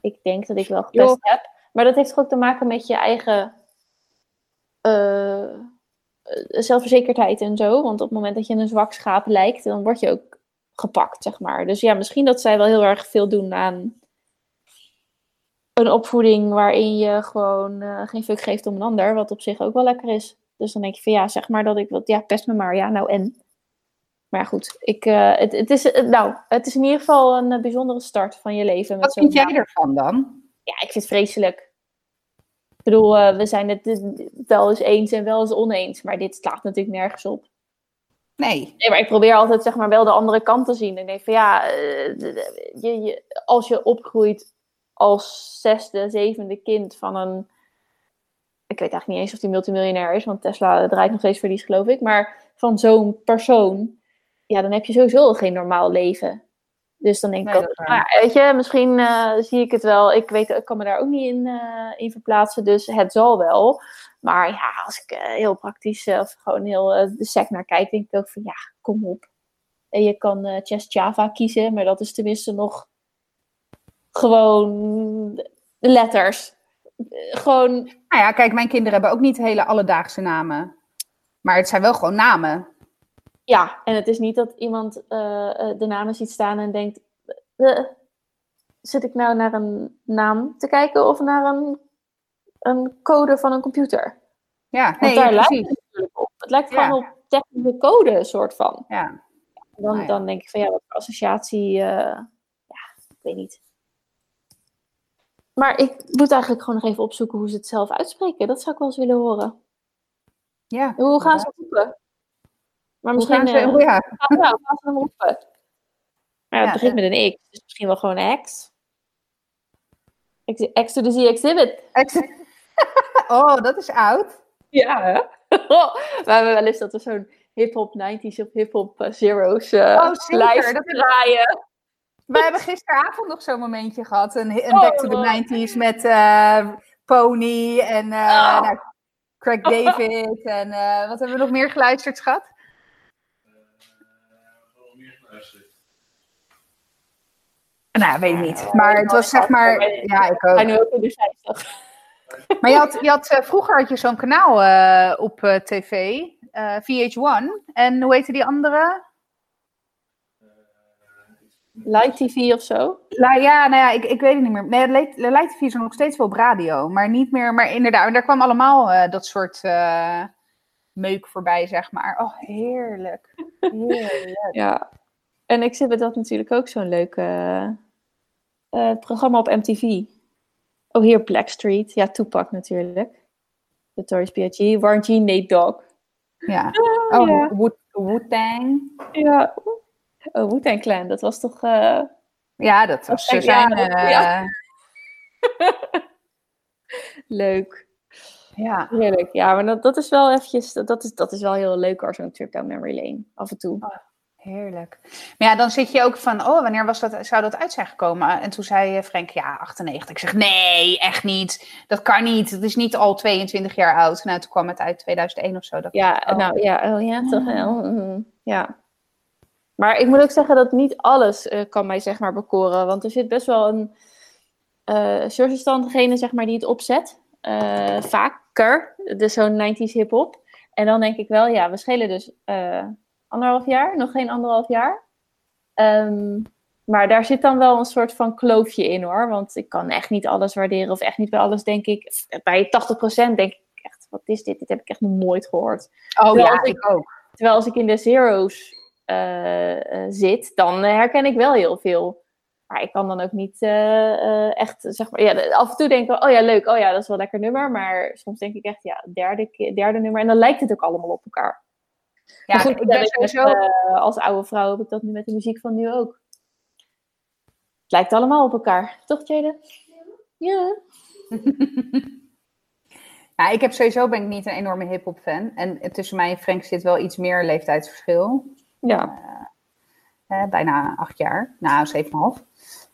Ik denk dat ik wel gepest heb. Maar dat heeft toch ook te maken met je eigen eh, eh, zelfverzekerdheid en zo. Want op het moment dat je een zwak schaap lijkt, dan word je ook gepakt, zeg maar. Dus ja, misschien dat zij wel heel erg veel doen aan een opvoeding waarin je gewoon eh, geen fuck geeft om een ander, wat op zich ook wel lekker is. Dus dan denk je van ja, zeg maar dat ik wat, ja, pest me maar, ja, nou en. Maar ja, goed, ik, eh, het, het, is, eh, nou, het is in ieder geval een bijzondere start van je leven. Met Wat vind jij ervan dan? Ja, ik vind het vreselijk. bedoel, uh, we zijn het wel eens eens en wel eens oneens, maar dit slaat natuurlijk nergens op. Nee. Nee, maar ik probeer altijd zeg maar wel de andere kant te zien. En denk van ja, je, je, als je opgroeit als zesde, zevende kind van een. Ik weet eigenlijk niet eens of die multimiljonair is, want Tesla draait nog steeds verlies, geloof ik. Maar van zo'n persoon, ja, dan heb je sowieso geen normaal leven. Dus dan denk ik, nee, ook, maar, weet je, misschien uh, zie ik het wel. Ik weet, ik kan me daar ook niet in, uh, in verplaatsen, dus het zal wel. Maar ja, als ik uh, heel praktisch of gewoon heel de sec naar kijk, denk ik ook van ja, kom op. En je kan Chess Java kiezen, maar dat is tenminste nog gewoon de letters. Gewoon. Nou ja, kijk, mijn kinderen hebben ook niet hele alledaagse namen. Maar het zijn wel gewoon namen. Ja, en het is niet dat iemand uh, de namen ziet staan en denkt: uh, zit ik nou naar een naam te kijken of naar een, een code van een computer? Ja, nee, daar lijkt het natuurlijk op. Het lijkt gewoon op technische code, soort van. Ja. Dan, nou ja. dan denk ik van ja, wat associatie, ja, ik weet niet. Maar ik moet eigenlijk gewoon nog even opzoeken hoe ze het zelf uitspreken. Dat zou ik wel eens willen horen. Ja. Hoe gaan ze roepen? Maar misschien gaan ze, uh, ja. gaan, gaan ze hem roepen. Maar ja, het begint met een X, dus misschien wel gewoon X. X to the Z exhibit. X oh, dat is oud. Ja, hè? we hebben wel eens dat we zo'n hip-hop 90s of hip-hop uh, zeros uh, oh, lijst dat draaien. Wij hebben gisteravond nog zo'n momentje gehad. Een, een oh, Back to the 90s met uh, Pony en uh, oh. nou, Craig David. en uh, wat hebben we nog meer geluisterd, schat? Nou, weet ik niet. Maar het was zeg maar. Ja, ik ook. nu ook in de 50. Maar je had, je had, vroeger had je zo'n kanaal op tv, uh, VH1. En hoe heette die andere? Light TV of zo? La, ja, nou ja, ik, ik weet het niet meer. Nee, Light, Light TV is nog steeds wel op radio, maar niet meer. Maar inderdaad, daar kwam allemaal dat soort meuk voorbij, zeg maar. Oh, heerlijk. Heerlijk. ja. En ik zit bij dat natuurlijk ook zo'n leuk uh, programma op MTV. Oh, hier Blackstreet. Ja, Tupac natuurlijk. Notorious B.I.G. Warren G, Nate Dogg. Ja. Oh, ja. Wu-Tang. Ja. Oh, Wu-Tang Clan. Dat was toch... Uh... Ja, dat was... Ze zijn... Uh... Ja. leuk. Ja. Heerlijk. Ja, maar dat, dat is wel eventjes... Dat is, dat is wel heel leuk als zo'n trip down memory lane. Af en toe. Oh. Heerlijk. Maar ja, dan zit je ook van, oh, wanneer was dat, zou dat uit zijn gekomen? En toen zei Frank, ja, 98. Ik zeg, nee, echt niet. Dat kan niet. Het is niet al 22 jaar oud. Nou, toen kwam het uit 2001 of zo. Dat ja, oh. nou ja, oh, ja, toch wel. Mm, ja. Maar ik moet ook zeggen dat niet alles uh, kan mij zeg maar bekoren. Want er zit best wel een uh, sourcestand degene zeg maar die het opzet. Uh, vaker. Dus zo'n 90s hip-hop. En dan denk ik wel, ja, we schelen dus anderhalf jaar, nog geen anderhalf jaar. Um, maar daar zit dan wel een soort van kloofje in hoor. Want ik kan echt niet alles waarderen of echt niet bij alles denk ik. Bij 80% denk ik echt, wat is dit? Dit heb ik echt nog nooit gehoord. Oh terwijl ja, ik, ook. Terwijl als ik in de zero's zit, dan herken ik wel heel veel. Maar ik kan dan ook niet uh, echt, zeg maar, ja, af en toe denk ik, oh ja, leuk, oh ja, dat is wel een lekker nummer. Maar soms denk ik echt, ja, derde, derde nummer. En dan lijkt het ook allemaal op elkaar. Ja, goed, ik ben sowieso... Uh, als oude vrouw heb ik dat nu met de muziek van nu ook. Het lijkt allemaal op elkaar, toch Jade? Ja. ja, ik heb sowieso ben ik niet een enorme hip-hop fan. En tussen mij en Frank zit wel iets meer leeftijdsverschil. Ja. Uh, uh, bijna acht jaar. Nou, zeven en half.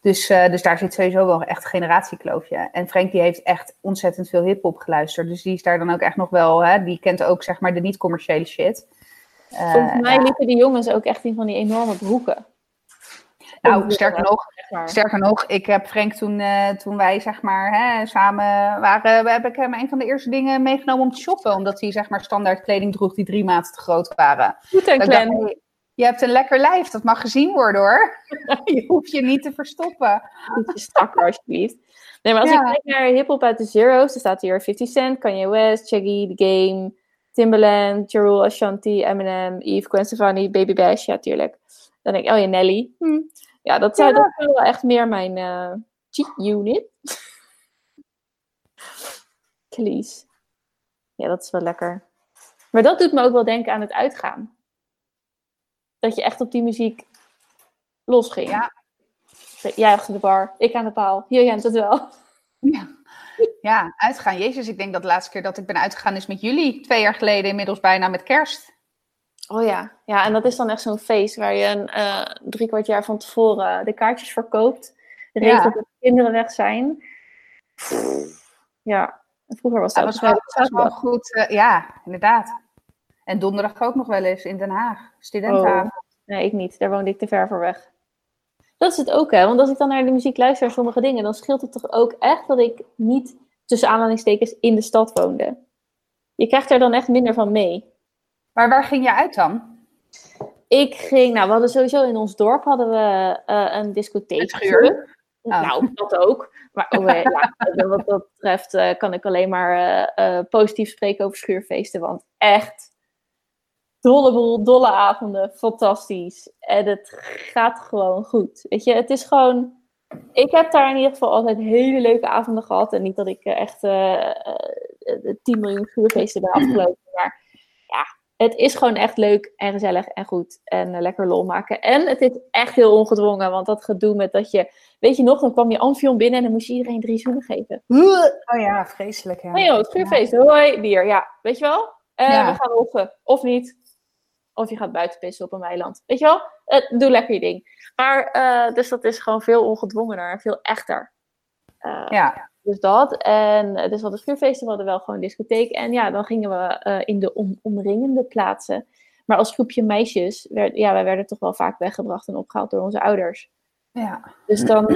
Dus, uh, dus daar zit sowieso wel echt een generatiekloofje. En Frank die heeft echt ontzettend veel hip-hop geluisterd. Dus die is daar dan ook echt nog wel, hè, die kent ook zeg maar de niet-commerciële shit. Volgens mij liepen die jongens ook echt in van die enorme broeken. Nou, sterker nog, sterker nog, ik heb Frank toen, uh, toen wij zeg maar hè, samen waren, heb ik hem een van de eerste dingen meegenomen om te shoppen. Omdat hij zeg maar standaard kleding droeg die drie maten te groot waren. Goed en klein. Je hebt een lekker lijf, dat mag gezien worden hoor. je hoeft je niet te verstoppen. Beetje strakker alsjeblieft. Nee, maar als ja. ik kijk naar hip-hop uit de Zero's, dan staat hier 50 Cent, Kanye West, Shaggy, The Game, Timbaland, Jarul, Ashanti, Eminem, Eve, Gwen Stefani, Baby Bash, ja, tuurlijk. Dan denk ik, oh ja, Nelly. Hm. Ja, dat zijn ja. wel echt meer mijn uh, cheat unit. Cleese. Ja, dat is wel lekker. Maar dat doet me ook wel denken aan het uitgaan. Dat je echt op die muziek losging. Ja. Jij achter de bar, ik aan de paal. Hier kent het wel. Ja. ja, uitgaan. Jezus, ik denk dat de laatste keer dat ik ben uitgegaan is met jullie. Twee jaar geleden, inmiddels bijna met kerst. Oh ja, ja en dat is dan echt zo'n feest waar je een uh, drie kwart jaar van tevoren de kaartjes verkoopt. Regelt ja. dat de kinderen weg zijn. Ja, vroeger was dat, was wel, was wel goed. Uh, ja, inderdaad. En donderdag ook nog wel eens in Den Haag, studentenavond. Oh, nee, ik niet. Daar woonde ik te ver voor weg. Dat is het ook, hè. Want als ik dan naar de muziek luister sommige dingen, dan scheelt het toch ook echt dat ik niet tussen aanhalingstekens in de stad woonde. Je krijgt er dan echt minder van mee. Maar waar ging je uit dan? Ik ging, nou, we hadden sowieso in ons dorp hadden we uh, een discotheek. Oh. Nou, dat ook. Maar oh, ja, wat dat betreft uh, kan ik alleen maar uh, positief spreken over schuurfeesten. Want echt, dolle boel, dolle avonden, fantastisch. En het gaat gewoon goed. Weet je, het is gewoon... Ik heb daar in ieder geval altijd hele leuke avonden gehad. En niet dat ik echt uh, 10 miljoen schuurfeesten ben afgelopen. Maar ja, het is gewoon echt leuk en gezellig en goed. En uh, lekker lol maken. En het is echt heel ongedwongen. Want dat gedoe met dat je... Weet je nog, dan kwam je Amphion binnen en dan moest je iedereen drie zoenen geven. Oh ja, vreselijk. Ja. Nee joh, het schuurfeest. Ja. Hoi, bier. Ja, weet je wel? Ja. We gaan roffen. Of niet. Of je gaat buiten pissen op een weiland. Weet je wel? Uh, doe lekker je ding. Maar, uh, dus dat is gewoon veel ongedwongener en veel echter. Uh, ja. Dus dat. En dus we hadden schuurfeesten, we hadden wel gewoon een discotheek. En ja, dan gingen we in de om, omringende plaatsen. Maar als groepje meisjes, werd, ja, wij werden toch wel vaak weggebracht en opgehaald door onze ouders. Ja. Dus dan,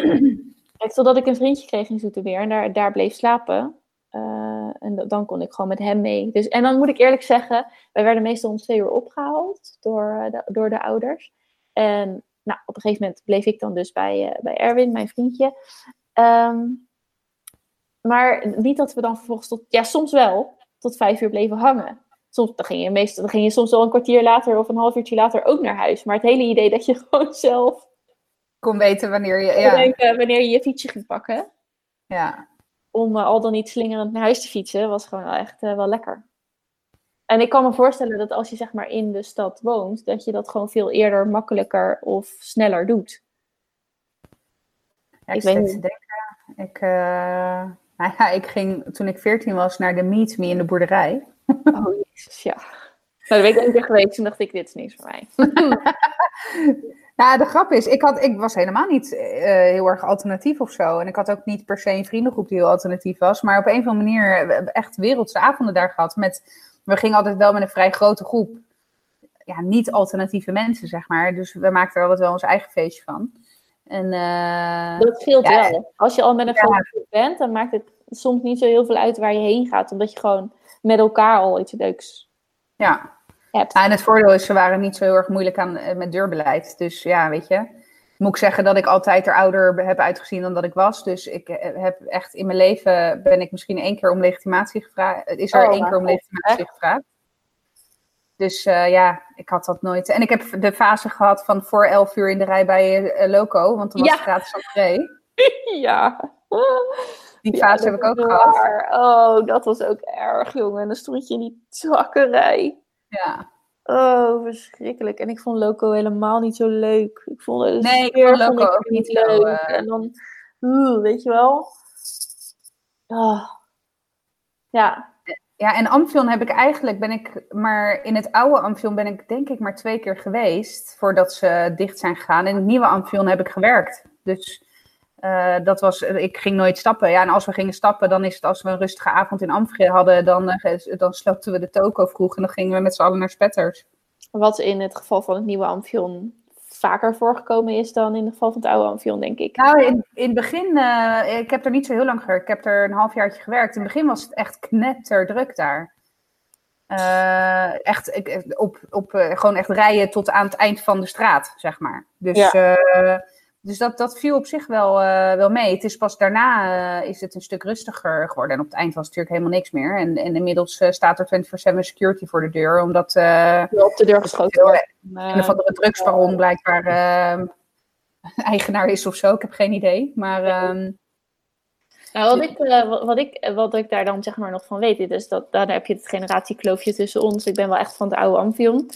totdat ik een vriendje kreeg in Zoetermeer en daar, daar bleef slapen. Uh, en dan kon ik gewoon met hem mee. Dus, en dan moet ik eerlijk zeggen, wij werden meestal om twee uur opgehaald door de, door de ouders. En nou, op een gegeven moment bleef ik dan dus bij, uh, bij Erwin, mijn vriendje. Um, maar niet dat we dan vervolgens tot, ja, soms wel, tot vijf uur bleven hangen. Soms dan ging, je meestal, dan ging je soms wel een kwartier later of een half uurtje later ook naar huis. Maar het hele idee dat je gewoon zelf kon weten wanneer je, ja. denken, wanneer je je fietsje ging pakken. Ja om uh, al dan niet slingerend naar huis te fietsen, was gewoon wel echt uh, wel lekker. En ik kan me voorstellen dat als je zeg maar in de stad woont, dat je dat gewoon veel eerder, makkelijker of sneller doet. Ja, ik, ik weet niet. denken. Ik, uh, nou ja, ik ging toen ik 14 was naar de Meet Me in de boerderij. Oh jezus, ja. Nou, dat ben ik één keer geweest, toen dacht ik, dit is niks voor mij. Nou, de grap is, ik, had, ik was helemaal niet uh, heel erg alternatief of zo. En ik had ook niet per se een vriendengroep die heel alternatief was. Maar op een of andere manier echt wereldse avonden daar gehad. Met, we gingen altijd wel met een vrij grote groep. Ja, niet alternatieve mensen, zeg maar. Dus we maakten er altijd wel ons eigen feestje van. En, uh, dat scheelt ja, wel. Als je al met een ja. grote groep bent, dan maakt het soms niet zo heel veel uit waar je heen gaat. Omdat je gewoon met elkaar al iets leuks ja, hebt. En het voordeel is, ze waren niet zo heel erg moeilijk aan, met deurbeleid. Dus ja, weet je. Moet ik zeggen dat ik altijd er ouder heb uitgezien dan dat ik was. Dus ik heb echt in mijn leven ben ik misschien één keer om legitimatie gevraagd. Is er oh, één keer om legitimatie echt? gevraagd. Dus uh, ja, ik had dat nooit. En ik heb de fase gehad van voor elf uur in de rij bij uh, Loco, want toen was ja. het gratis entree. ja. Die fase ja, heb ik ook gehad. Oh, dat was ook erg, jongen. En dan stond je in die zakkerij. Ja. Oh, verschrikkelijk. En ik vond Loco helemaal niet zo leuk. Ik vond het nee, ik vond Loco ook niet leuk. Zo, uh... En dan, uh, weet je wel. Oh. Ja. Ja, en Amphion heb ik eigenlijk, ben ik maar in het oude Amphion ben ik denk ik maar twee keer geweest voordat ze dicht zijn gegaan. In het nieuwe Amphion heb ik gewerkt. Dus uh, dat was, ik ging nooit stappen. Ja, en als we gingen stappen, dan is het als we een rustige avond in Amsterdam hadden, dan, uh, dan sloten we de toko vroeg en dan gingen we met z'n allen naar Spetters. Wat in het geval van het nieuwe Amphion vaker voorgekomen is dan in het geval van het oude Amphion, denk ik. Nou, in, in het begin, uh, ik heb er niet zo heel lang gewerkt. Ik heb er een halfjaartje gewerkt. In het begin was het echt knetterdruk daar. echt ik, op, op gewoon echt rijden tot aan het eind van de straat, zeg maar. Dus ja. Dus dat, dat viel op zich wel, uh, wel mee. Het is pas daarna uh, is het een stuk rustiger geworden. En op het eind was het natuurlijk helemaal niks meer. En, en inmiddels uh, staat er 24-7 security voor de deur. Omdat op de deur geschoten wordt. Een of andere drugsbaron blijkbaar eigenaar is of zo. Ik heb geen idee. Maar... Um, Nou, wat ik, uh, wat, ik, wat ik daar dan zeg maar nog van weet, is dat daar heb je het generatiekloofje tussen ons. Ik ben wel echt van de oude Amphion.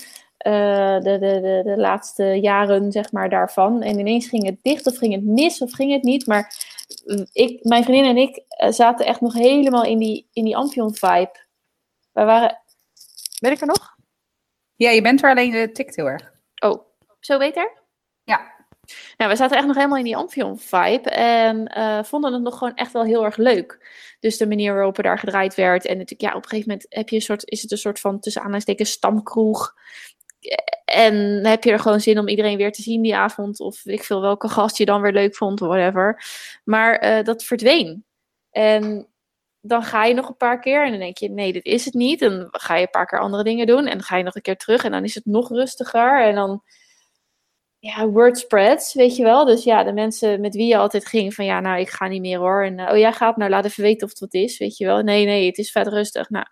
Uh, de, de, de, de laatste jaren, zeg maar, daarvan. En ineens ging het dicht of ging het mis of ging het niet. Maar ik, mijn vriendin en ik zaten echt nog helemaal in die, in die Amphion-vibe. We waren... Ben ik er nog? Ja, je bent er alleen de tikt heel erg. Oh, zo beter? Ja. Nou, we zaten echt nog helemaal in die Amphion-vibe en uh, vonden het nog gewoon echt wel heel erg leuk. Dus de manier waarop er daar gedraaid werd. En natuurlijk, ja, op een gegeven moment heb je een soort, is het een soort van tussen aanhalingstekens stamkroeg. En heb je er gewoon zin om iedereen weer te zien die avond. Of ik veel welke gast je dan weer leuk vond, whatever. Maar uh, dat verdween. En dan ga je nog een paar keer en dan denk je, nee, dit is het niet. En dan ga je een paar keer andere dingen doen en dan ga je nog een keer terug en dan is het nog rustiger. En dan, ja, word spreads, weet je wel. Dus ja, de mensen met wie je altijd ging van, ja, nou, ik ga niet meer hoor. En oh, jij gaat, nou, laat even weten of het wat is, weet je wel. Nee, nee, het is vet rustig. Nou,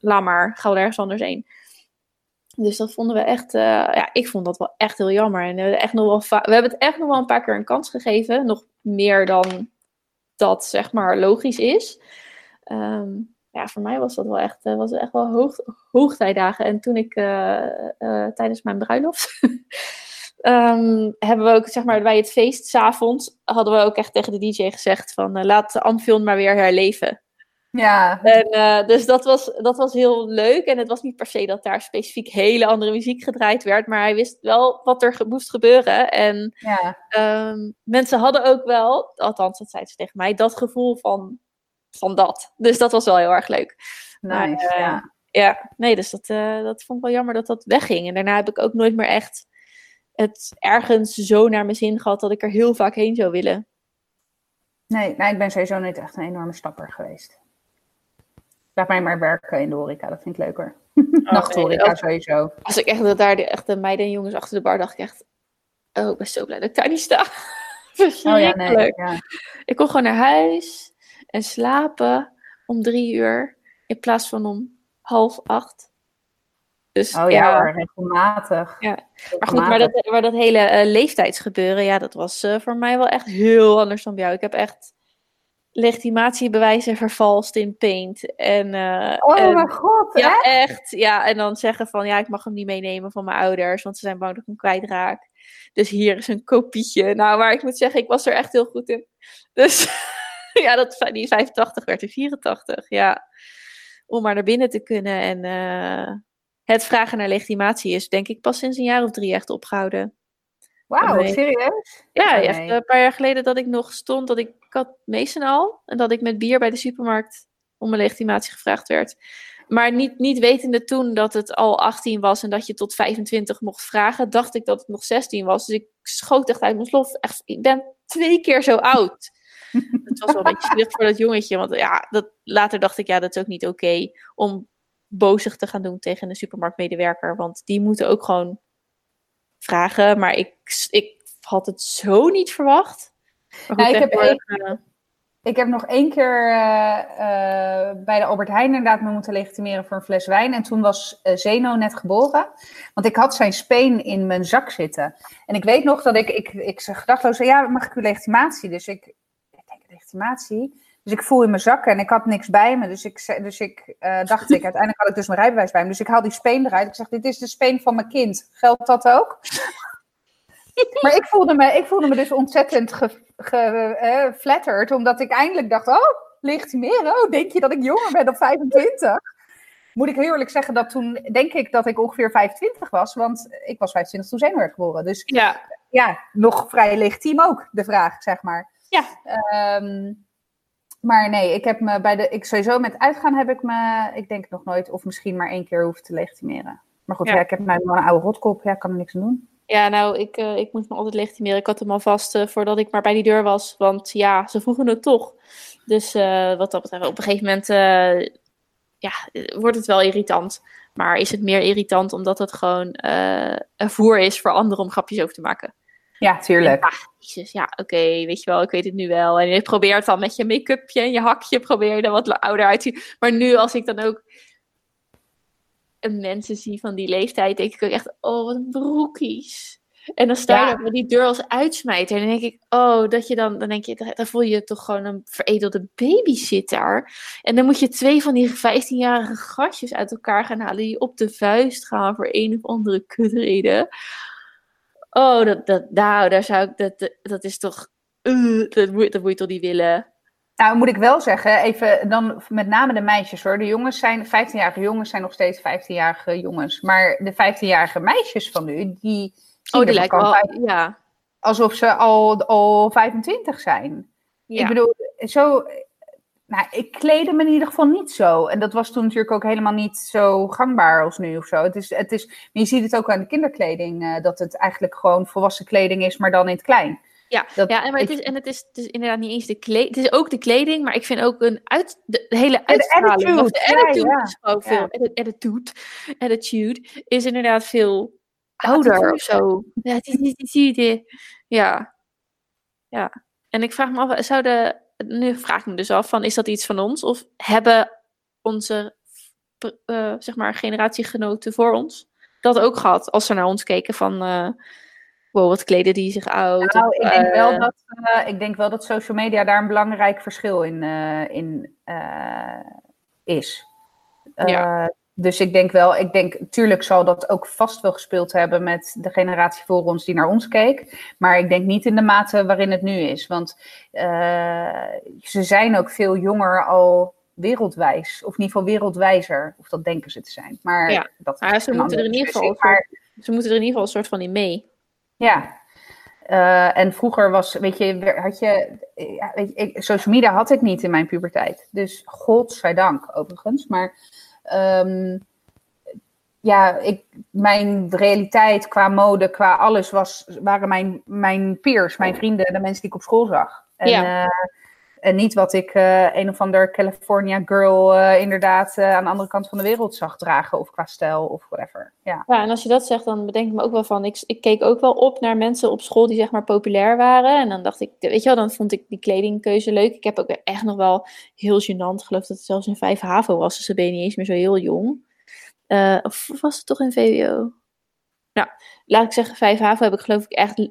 laat maar, ga wel ergens anders heen. Dus dat vonden we echt, uh, ja, ik vond dat wel echt heel jammer. En we, echt nog wel we hebben het echt nog wel een paar keer een kans gegeven. Nog meer dan dat, zeg maar, logisch is. Um, ja, voor mij was dat wel echt, uh, was echt wel hoog, hoogtijdagen. En toen ik uh, tijdens mijn bruiloft. um, hebben we ook, zeg maar, bij het feest s'avonds. hadden we ook echt tegen de DJ gezegd: van laat de maar weer herleven. Ja. En, dus dat was, dat was heel leuk. En het was niet per se dat daar specifiek hele andere muziek gedraaid werd. Maar hij wist wel wat er moest gebeuren. En ja. um, mensen hadden ook wel, althans, dat zeiden ze tegen mij, dat gevoel van van dat. Dus dat was wel heel erg leuk. Nice, maar, uh, ja. ja. nee, dus dat, uh, dat vond ik wel jammer dat dat wegging. En daarna heb ik ook nooit meer echt het ergens zo naar mijn zin gehad dat ik er heel vaak heen zou willen. Nee, nou, ik ben sowieso niet echt een enorme stapper geweest. Laat mij maar werken in de horeca, dat vind ik leuker. Oh, Nachthoreca nee, sowieso. Als ik echt daar de, echt de meiden en jongens achter de bar dacht ik echt... Oh, ik ben zo blij dat ik daar niet sta. oh ja, nee. Ja. Ik kon gewoon naar huis en slapen om drie uur in plaats van om half acht. Dus, oh ja, ja regelmatig. Ja. Maar goed, maar dat, maar dat hele uh, leeftijdsgebeuren, ja, dat was uh, voor mij wel echt heel anders dan bij jou. Ik heb echt legitimatiebewijzen vervalst in Paint. En, uh, oh en, mijn god, Ja, echt? echt? Ja, en dan zeggen van, ja, ik mag hem niet meenemen van mijn ouders, want ze zijn bang dat ik hem kwijtraak. Dus hier is een kopietje. Nou, maar ik moet zeggen, ik was er echt heel goed in. Dus... ja, dat, die 85 werd er 84. Ja. Om maar naar binnen te kunnen. En uh, het vragen naar legitimatie is denk ik pas sinds een jaar of drie echt opgehouden. Wauw, serieus? Ja, echt een paar jaar geleden dat ik nog stond, dat ik, ik had al. En dat ik met bier bij de supermarkt om mijn legitimatie gevraagd werd. Maar niet, niet wetende toen dat het al 18 was en dat je tot 25 mocht vragen, dacht ik dat het nog 16 was. Dus ik schoot echt uit mijn slof. Echt, ik ben twee keer zo oud. Het was wel een beetje zielig voor dat jongetje. Want ja, dat, later dacht ik, ja, dat is ook niet oké om bozig te gaan doen tegen een supermarktmedewerker. Want die moeten ook gewoon vragen. Maar ik, ik had het zo niet verwacht. Goed, ik, heb één, ik heb nog één keer uh, uh, bij de Albert Heijn inderdaad me moeten legitimeren voor een fles wijn. En toen was uh, Zeno net geboren. Want ik had zijn speen in mijn zak zitten. En ik weet nog dat ik, ik, ik gedachtloos zei, ja, mag ik uw legitimatie? Dus ik, legitimatie. Dus ik voel in mijn zakken en ik had niks bij me. Dus ik, dus ik uh, dacht ik, uiteindelijk had ik dus mijn rijbewijs bij me. Dus ik haal die speen eruit. Ik zeg, dit is de speen van mijn kind. Geldt dat ook? maar ik voelde, me, ik voelde me dus ontzettend geflatterd. Ge, uh, omdat ik eindelijk dacht, oh, legitimeren? Oh, denk je dat ik jonger ben dan 25? Moet ik heel eerlijk zeggen dat toen, denk ik dat ik ongeveer 25 was. Want ik was 25 toen Zeno werd geboren. Dus ja. ja, nog vrij legitiem ook, de vraag, zeg maar. Ja. Um, maar nee, ik heb me bij de. Ik sowieso met uitgaan heb ik me, ik denk nog nooit, of misschien maar één keer hoeven te legitimeren. Maar goed, ja. ja ik heb nou een oude rotkop, ja, kan er niks aan doen. Ja, nou, ik, uh, ik moet me altijd legitimeren. Ik had hem al vast uh, voordat ik maar bij die deur was. Want ja, ze vroegen het toch. Dus uh, wat dat betreft, op een gegeven moment ja, wordt het wel irritant. Maar is het meer irritant omdat het gewoon een voer is voor anderen om grapjes over te maken. Ja, tuurlijk. Ja, jezus, ja, oké, okay, weet je wel, ik weet het nu wel. En je probeert dan met je make-upje en je hakje, probeer je er wat ouder uit te zien. Maar nu, als ik dan ook mensen zie van die leeftijd, denk ik ook echt, oh, wat een broekies. En dan sta je Ja. bij die deur als uitsmijter. En dan denk ik, oh, dat je dan, dan denk je, dan voel je je toch gewoon een veredelde babysitter. En dan moet je twee van die 15-jarige gastjes uit elkaar gaan halen die op de vuist gaan voor een of andere kutreden. Oh, dat, dat, nou, daar zou ik, dat, dat, is toch, uh, dat, moet, dat moet je toch niet willen. Nou, moet ik wel zeggen, even dan met name de meisjes hoor. De jongens zijn, 15-jarige jongens zijn nog steeds 15-jarige jongens. Maar de 15-jarige meisjes van nu, die Oh, die bekend wel, uit ja. alsof ze al, al 25 zijn. ja. Ik bedoel, zo. Nou, ik kleedde me in ieder geval niet zo. En dat was toen natuurlijk ook helemaal niet zo gangbaar als nu of zo. Het is, het is, maar je ziet het ook aan de kinderkleding, eh, dat het eigenlijk gewoon volwassen kleding is, maar dan in het klein. Ja, Dat- ja en, maar het is, en het is, het is inderdaad niet eens de kleding. Het is ook de kleding, maar ik vind ook een uit, de, de hele de uitstraling. attitude, de attitude ja. is veel. atti- Attitude, attitude is inderdaad veel ouder of zo. Ja, het is niet attitude. Ja. Ja. En ik vraag me af, zouden, nu vraag ik me dus af, van, is dat iets van ons? Of hebben onze, eh, zeg maar, generatiegenoten voor ons dat ook gehad? Als ze naar ons keken van, wow, wat kleden die zich uit? Nou, Of, ik denk, wel eh, dat, ik denk wel dat social media daar een belangrijk verschil in, in is. Ja. Dus ik denk wel, ik denk, tuurlijk zal dat ook vast wel gespeeld hebben met de generatie voor ons die naar ons keek. Maar ik denk niet in de mate waarin het nu is. Want eh, ze zijn ook veel jonger al wereldwijs. Of in ieder geval wereldwijzer. Of dat denken ze te zijn. Maar Ja. dat Maar ze moeten er in ieder geval. Maar Ze moeten er in ieder geval een soort van in mee. ja. Eh, en vroeger was, weet je, had je, ja, weet je ik, social media had ik niet in mijn puberteit. Dus godzijdank overigens. Maar ehm, ja, ik, mijn realiteit qua mode, qua alles, was, waren mijn, mijn peers, mijn vrienden, de mensen die ik op school zag. En, Ja. eh, en niet wat ik eh, een of ander California girl eh, inderdaad eh, aan de andere kant van de wereld zag dragen. Of qua stijl of whatever. Ja. Ja, en als je dat zegt, dan bedenk ik me ook wel van. Ik, ik keek ook wel op naar mensen op school die zeg maar populair waren. En dan dacht ik, weet je wel, dan vond ik die kledingkeuze leuk. Ik heb ook echt nog wel heel gênant. Geloof dat het zelfs in 5 HAVO was, dus dan ben je niet eens meer zo heel jong. Of was het toch in VWO? Nou, laat ik zeggen, 5 HAVO heb ik geloof ik echt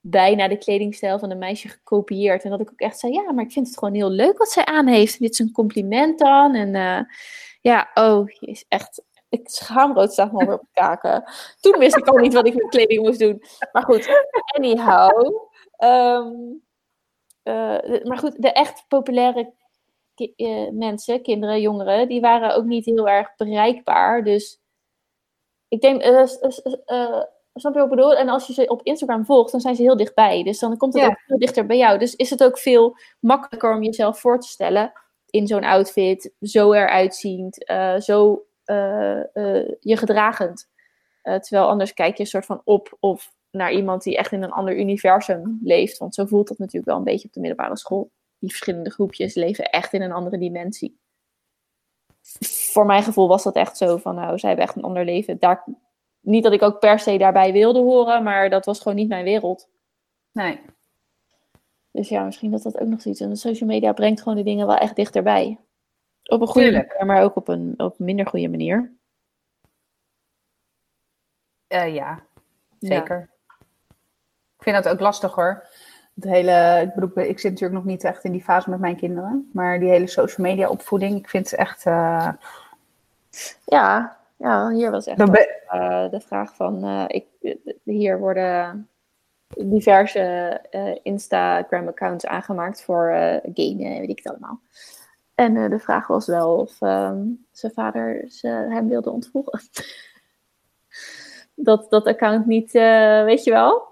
bijna de kledingstijl van een meisje gekopieerd. En dat ik ook echt zei, ja, maar ik vind het gewoon heel leuk wat zij aan heeft. Dit is een compliment dan. En eh, ja, oh, je is echt ik schaamrood staat me op kaken. Toen wist ik al niet wat ik met kleding moest doen. Maar goed, anyhow. Ehm, eh, maar goed, de echt populaire eh, mensen, kinderen, jongeren, die waren ook niet heel erg bereikbaar. Dus ik denk, snap je wat ik bedoel? En als je ze op Instagram volgt, dan zijn ze heel dichtbij. Dus dan komt het Ja. ook veel dichter bij jou. Dus is het ook veel makkelijker om jezelf voor te stellen in zo'n outfit, zo eruit ziend, eh, zo eh, eh, je gedragend. Terwijl anders kijk je een soort van op of naar iemand die echt in een ander universum leeft. Want zo voelt dat natuurlijk wel een beetje op de middelbare school. Die verschillende groepjes leven echt in een andere dimensie. Voor mijn gevoel was dat echt zo van, nou, zij hebben echt een ander leven. Daar, niet dat ik ook per se daarbij wilde horen, maar dat was gewoon niet mijn wereld. Nee. Dus ja, misschien dat dat ook nog zoiets is. En social media brengt gewoon die dingen wel echt dichterbij. Op een goede Tuurlijk. manier, maar ook op een, op een minder goede manier. Eh, ja, Ja. zeker. Ik vind dat ook lastig hoor. Het hele, ik, bedoel, ik zit natuurlijk nog niet echt in die fase met mijn kinderen. Maar die hele social media opvoeding, ik vind het echt... eh, Ja, ja, hier was echt dan eh, de vraag van... eh, ik, hier worden diverse eh, Instagram-accounts aangemaakt voor gamen, weet ik het allemaal. En de vraag was wel of ehm, zijn vader ze, hem wilde ontvoeren. dat dat account niet, weet je wel?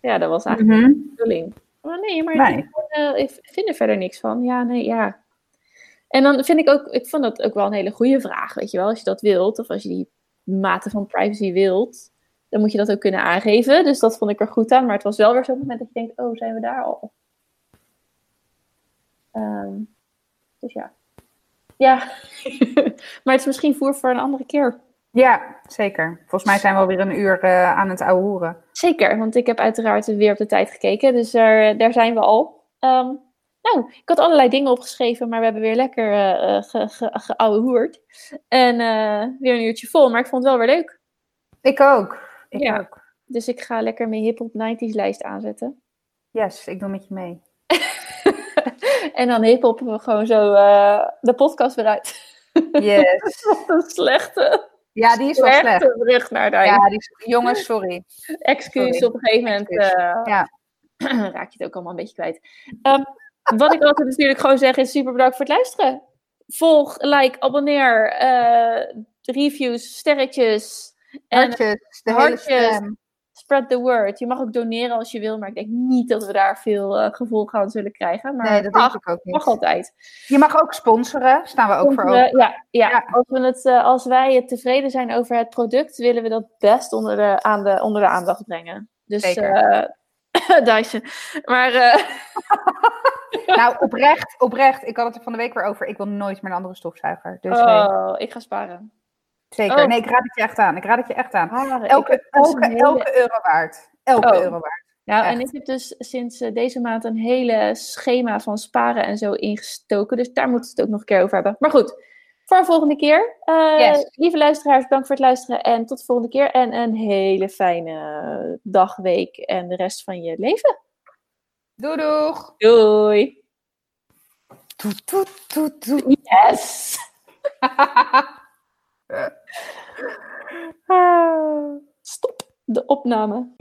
Ja, dat was eigenlijk Mhm. de bedoeling. Maar nee, maar Nee. ik, ik vind er verder niks van. Ja, nee, ja. En dan vind ik ook, ik vond dat ook wel een hele goede vraag, weet je wel. Als je dat wilt, of als je die mate van privacy wilt, dan moet je dat ook kunnen aangeven. Dus dat vond ik er goed aan. Maar het was wel weer zo'n moment dat je denkt, oh, zijn we daar al? Ehm, dus ja. Ja, maar het is misschien voer voor een andere keer. Ja, zeker. Volgens mij zijn we alweer een uur eh, aan het ouwe hoeren. Zeker, want ik heb uiteraard weer op de tijd gekeken. Dus daar, daar zijn we al. Ehm, nou, ik had allerlei dingen opgeschreven, maar we hebben weer lekker eh eh, ge, ge, geouwehoerd. En eh, weer een uurtje vol, maar ik vond het wel weer leuk. Ik ook. Ik Ja. ook. Dus ik ga lekker mijn hip-hop 90s lijst aanzetten. Yes, ik doe met je mee. en dan hip-hoppen we gewoon zo uh, de podcast weer uit. Yes. Wat een slechte. Ja, die is wel slecht. bericht naar daar. Ja, die is, jongens, sorry. Excuus Sorry. op een gegeven moment. Eh, Ja. raak je het ook allemaal een beetje kwijt. Ehm, wat ik altijd natuurlijk gewoon zeg is super bedankt voor het luisteren. Volg, like, abonneer, eh, reviews, sterretjes. En Hartjes, de hele hartjes. stem. spread the word. Je mag ook doneren als je wil, maar ik denk niet dat we daar veel eh, gevolg aan zullen krijgen. Maar Nee, dat mag, denk ik ook mag niet. altijd. Je mag ook sponsoren, staan we ook voor open. ja, ja, Ja. Als, we het, eh, als wij tevreden zijn over het product, willen we dat best onder de, aan de, onder de aandacht brengen. Dus Zeker. eh Dyson. Maar eh, Nou, oprecht, oprecht. Ik had het er van de week weer over. Ik wil nooit meer een andere stofzuiger. Dus nee, oh, ik ga sparen. zeker. oh. Nee, ik raad het je echt aan. Ik raad het je echt aan. Elke, dus elke, hele- elke euro waard. Elke Oh. euro waard. Nou, en ik heb dus sinds eh, deze maand een hele schema van sparen en zo ingestoken. Dus daar moeten we het ook nog een keer over hebben. Maar goed, voor een volgende keer. Eh, Yes. Lieve luisteraars, bedankt voor het luisteren. En tot de volgende keer. En een hele fijne dag, week en de rest van je leven. Doei doeg. Doei! Toet, toet, toet, toet. Yes! Stop de opname.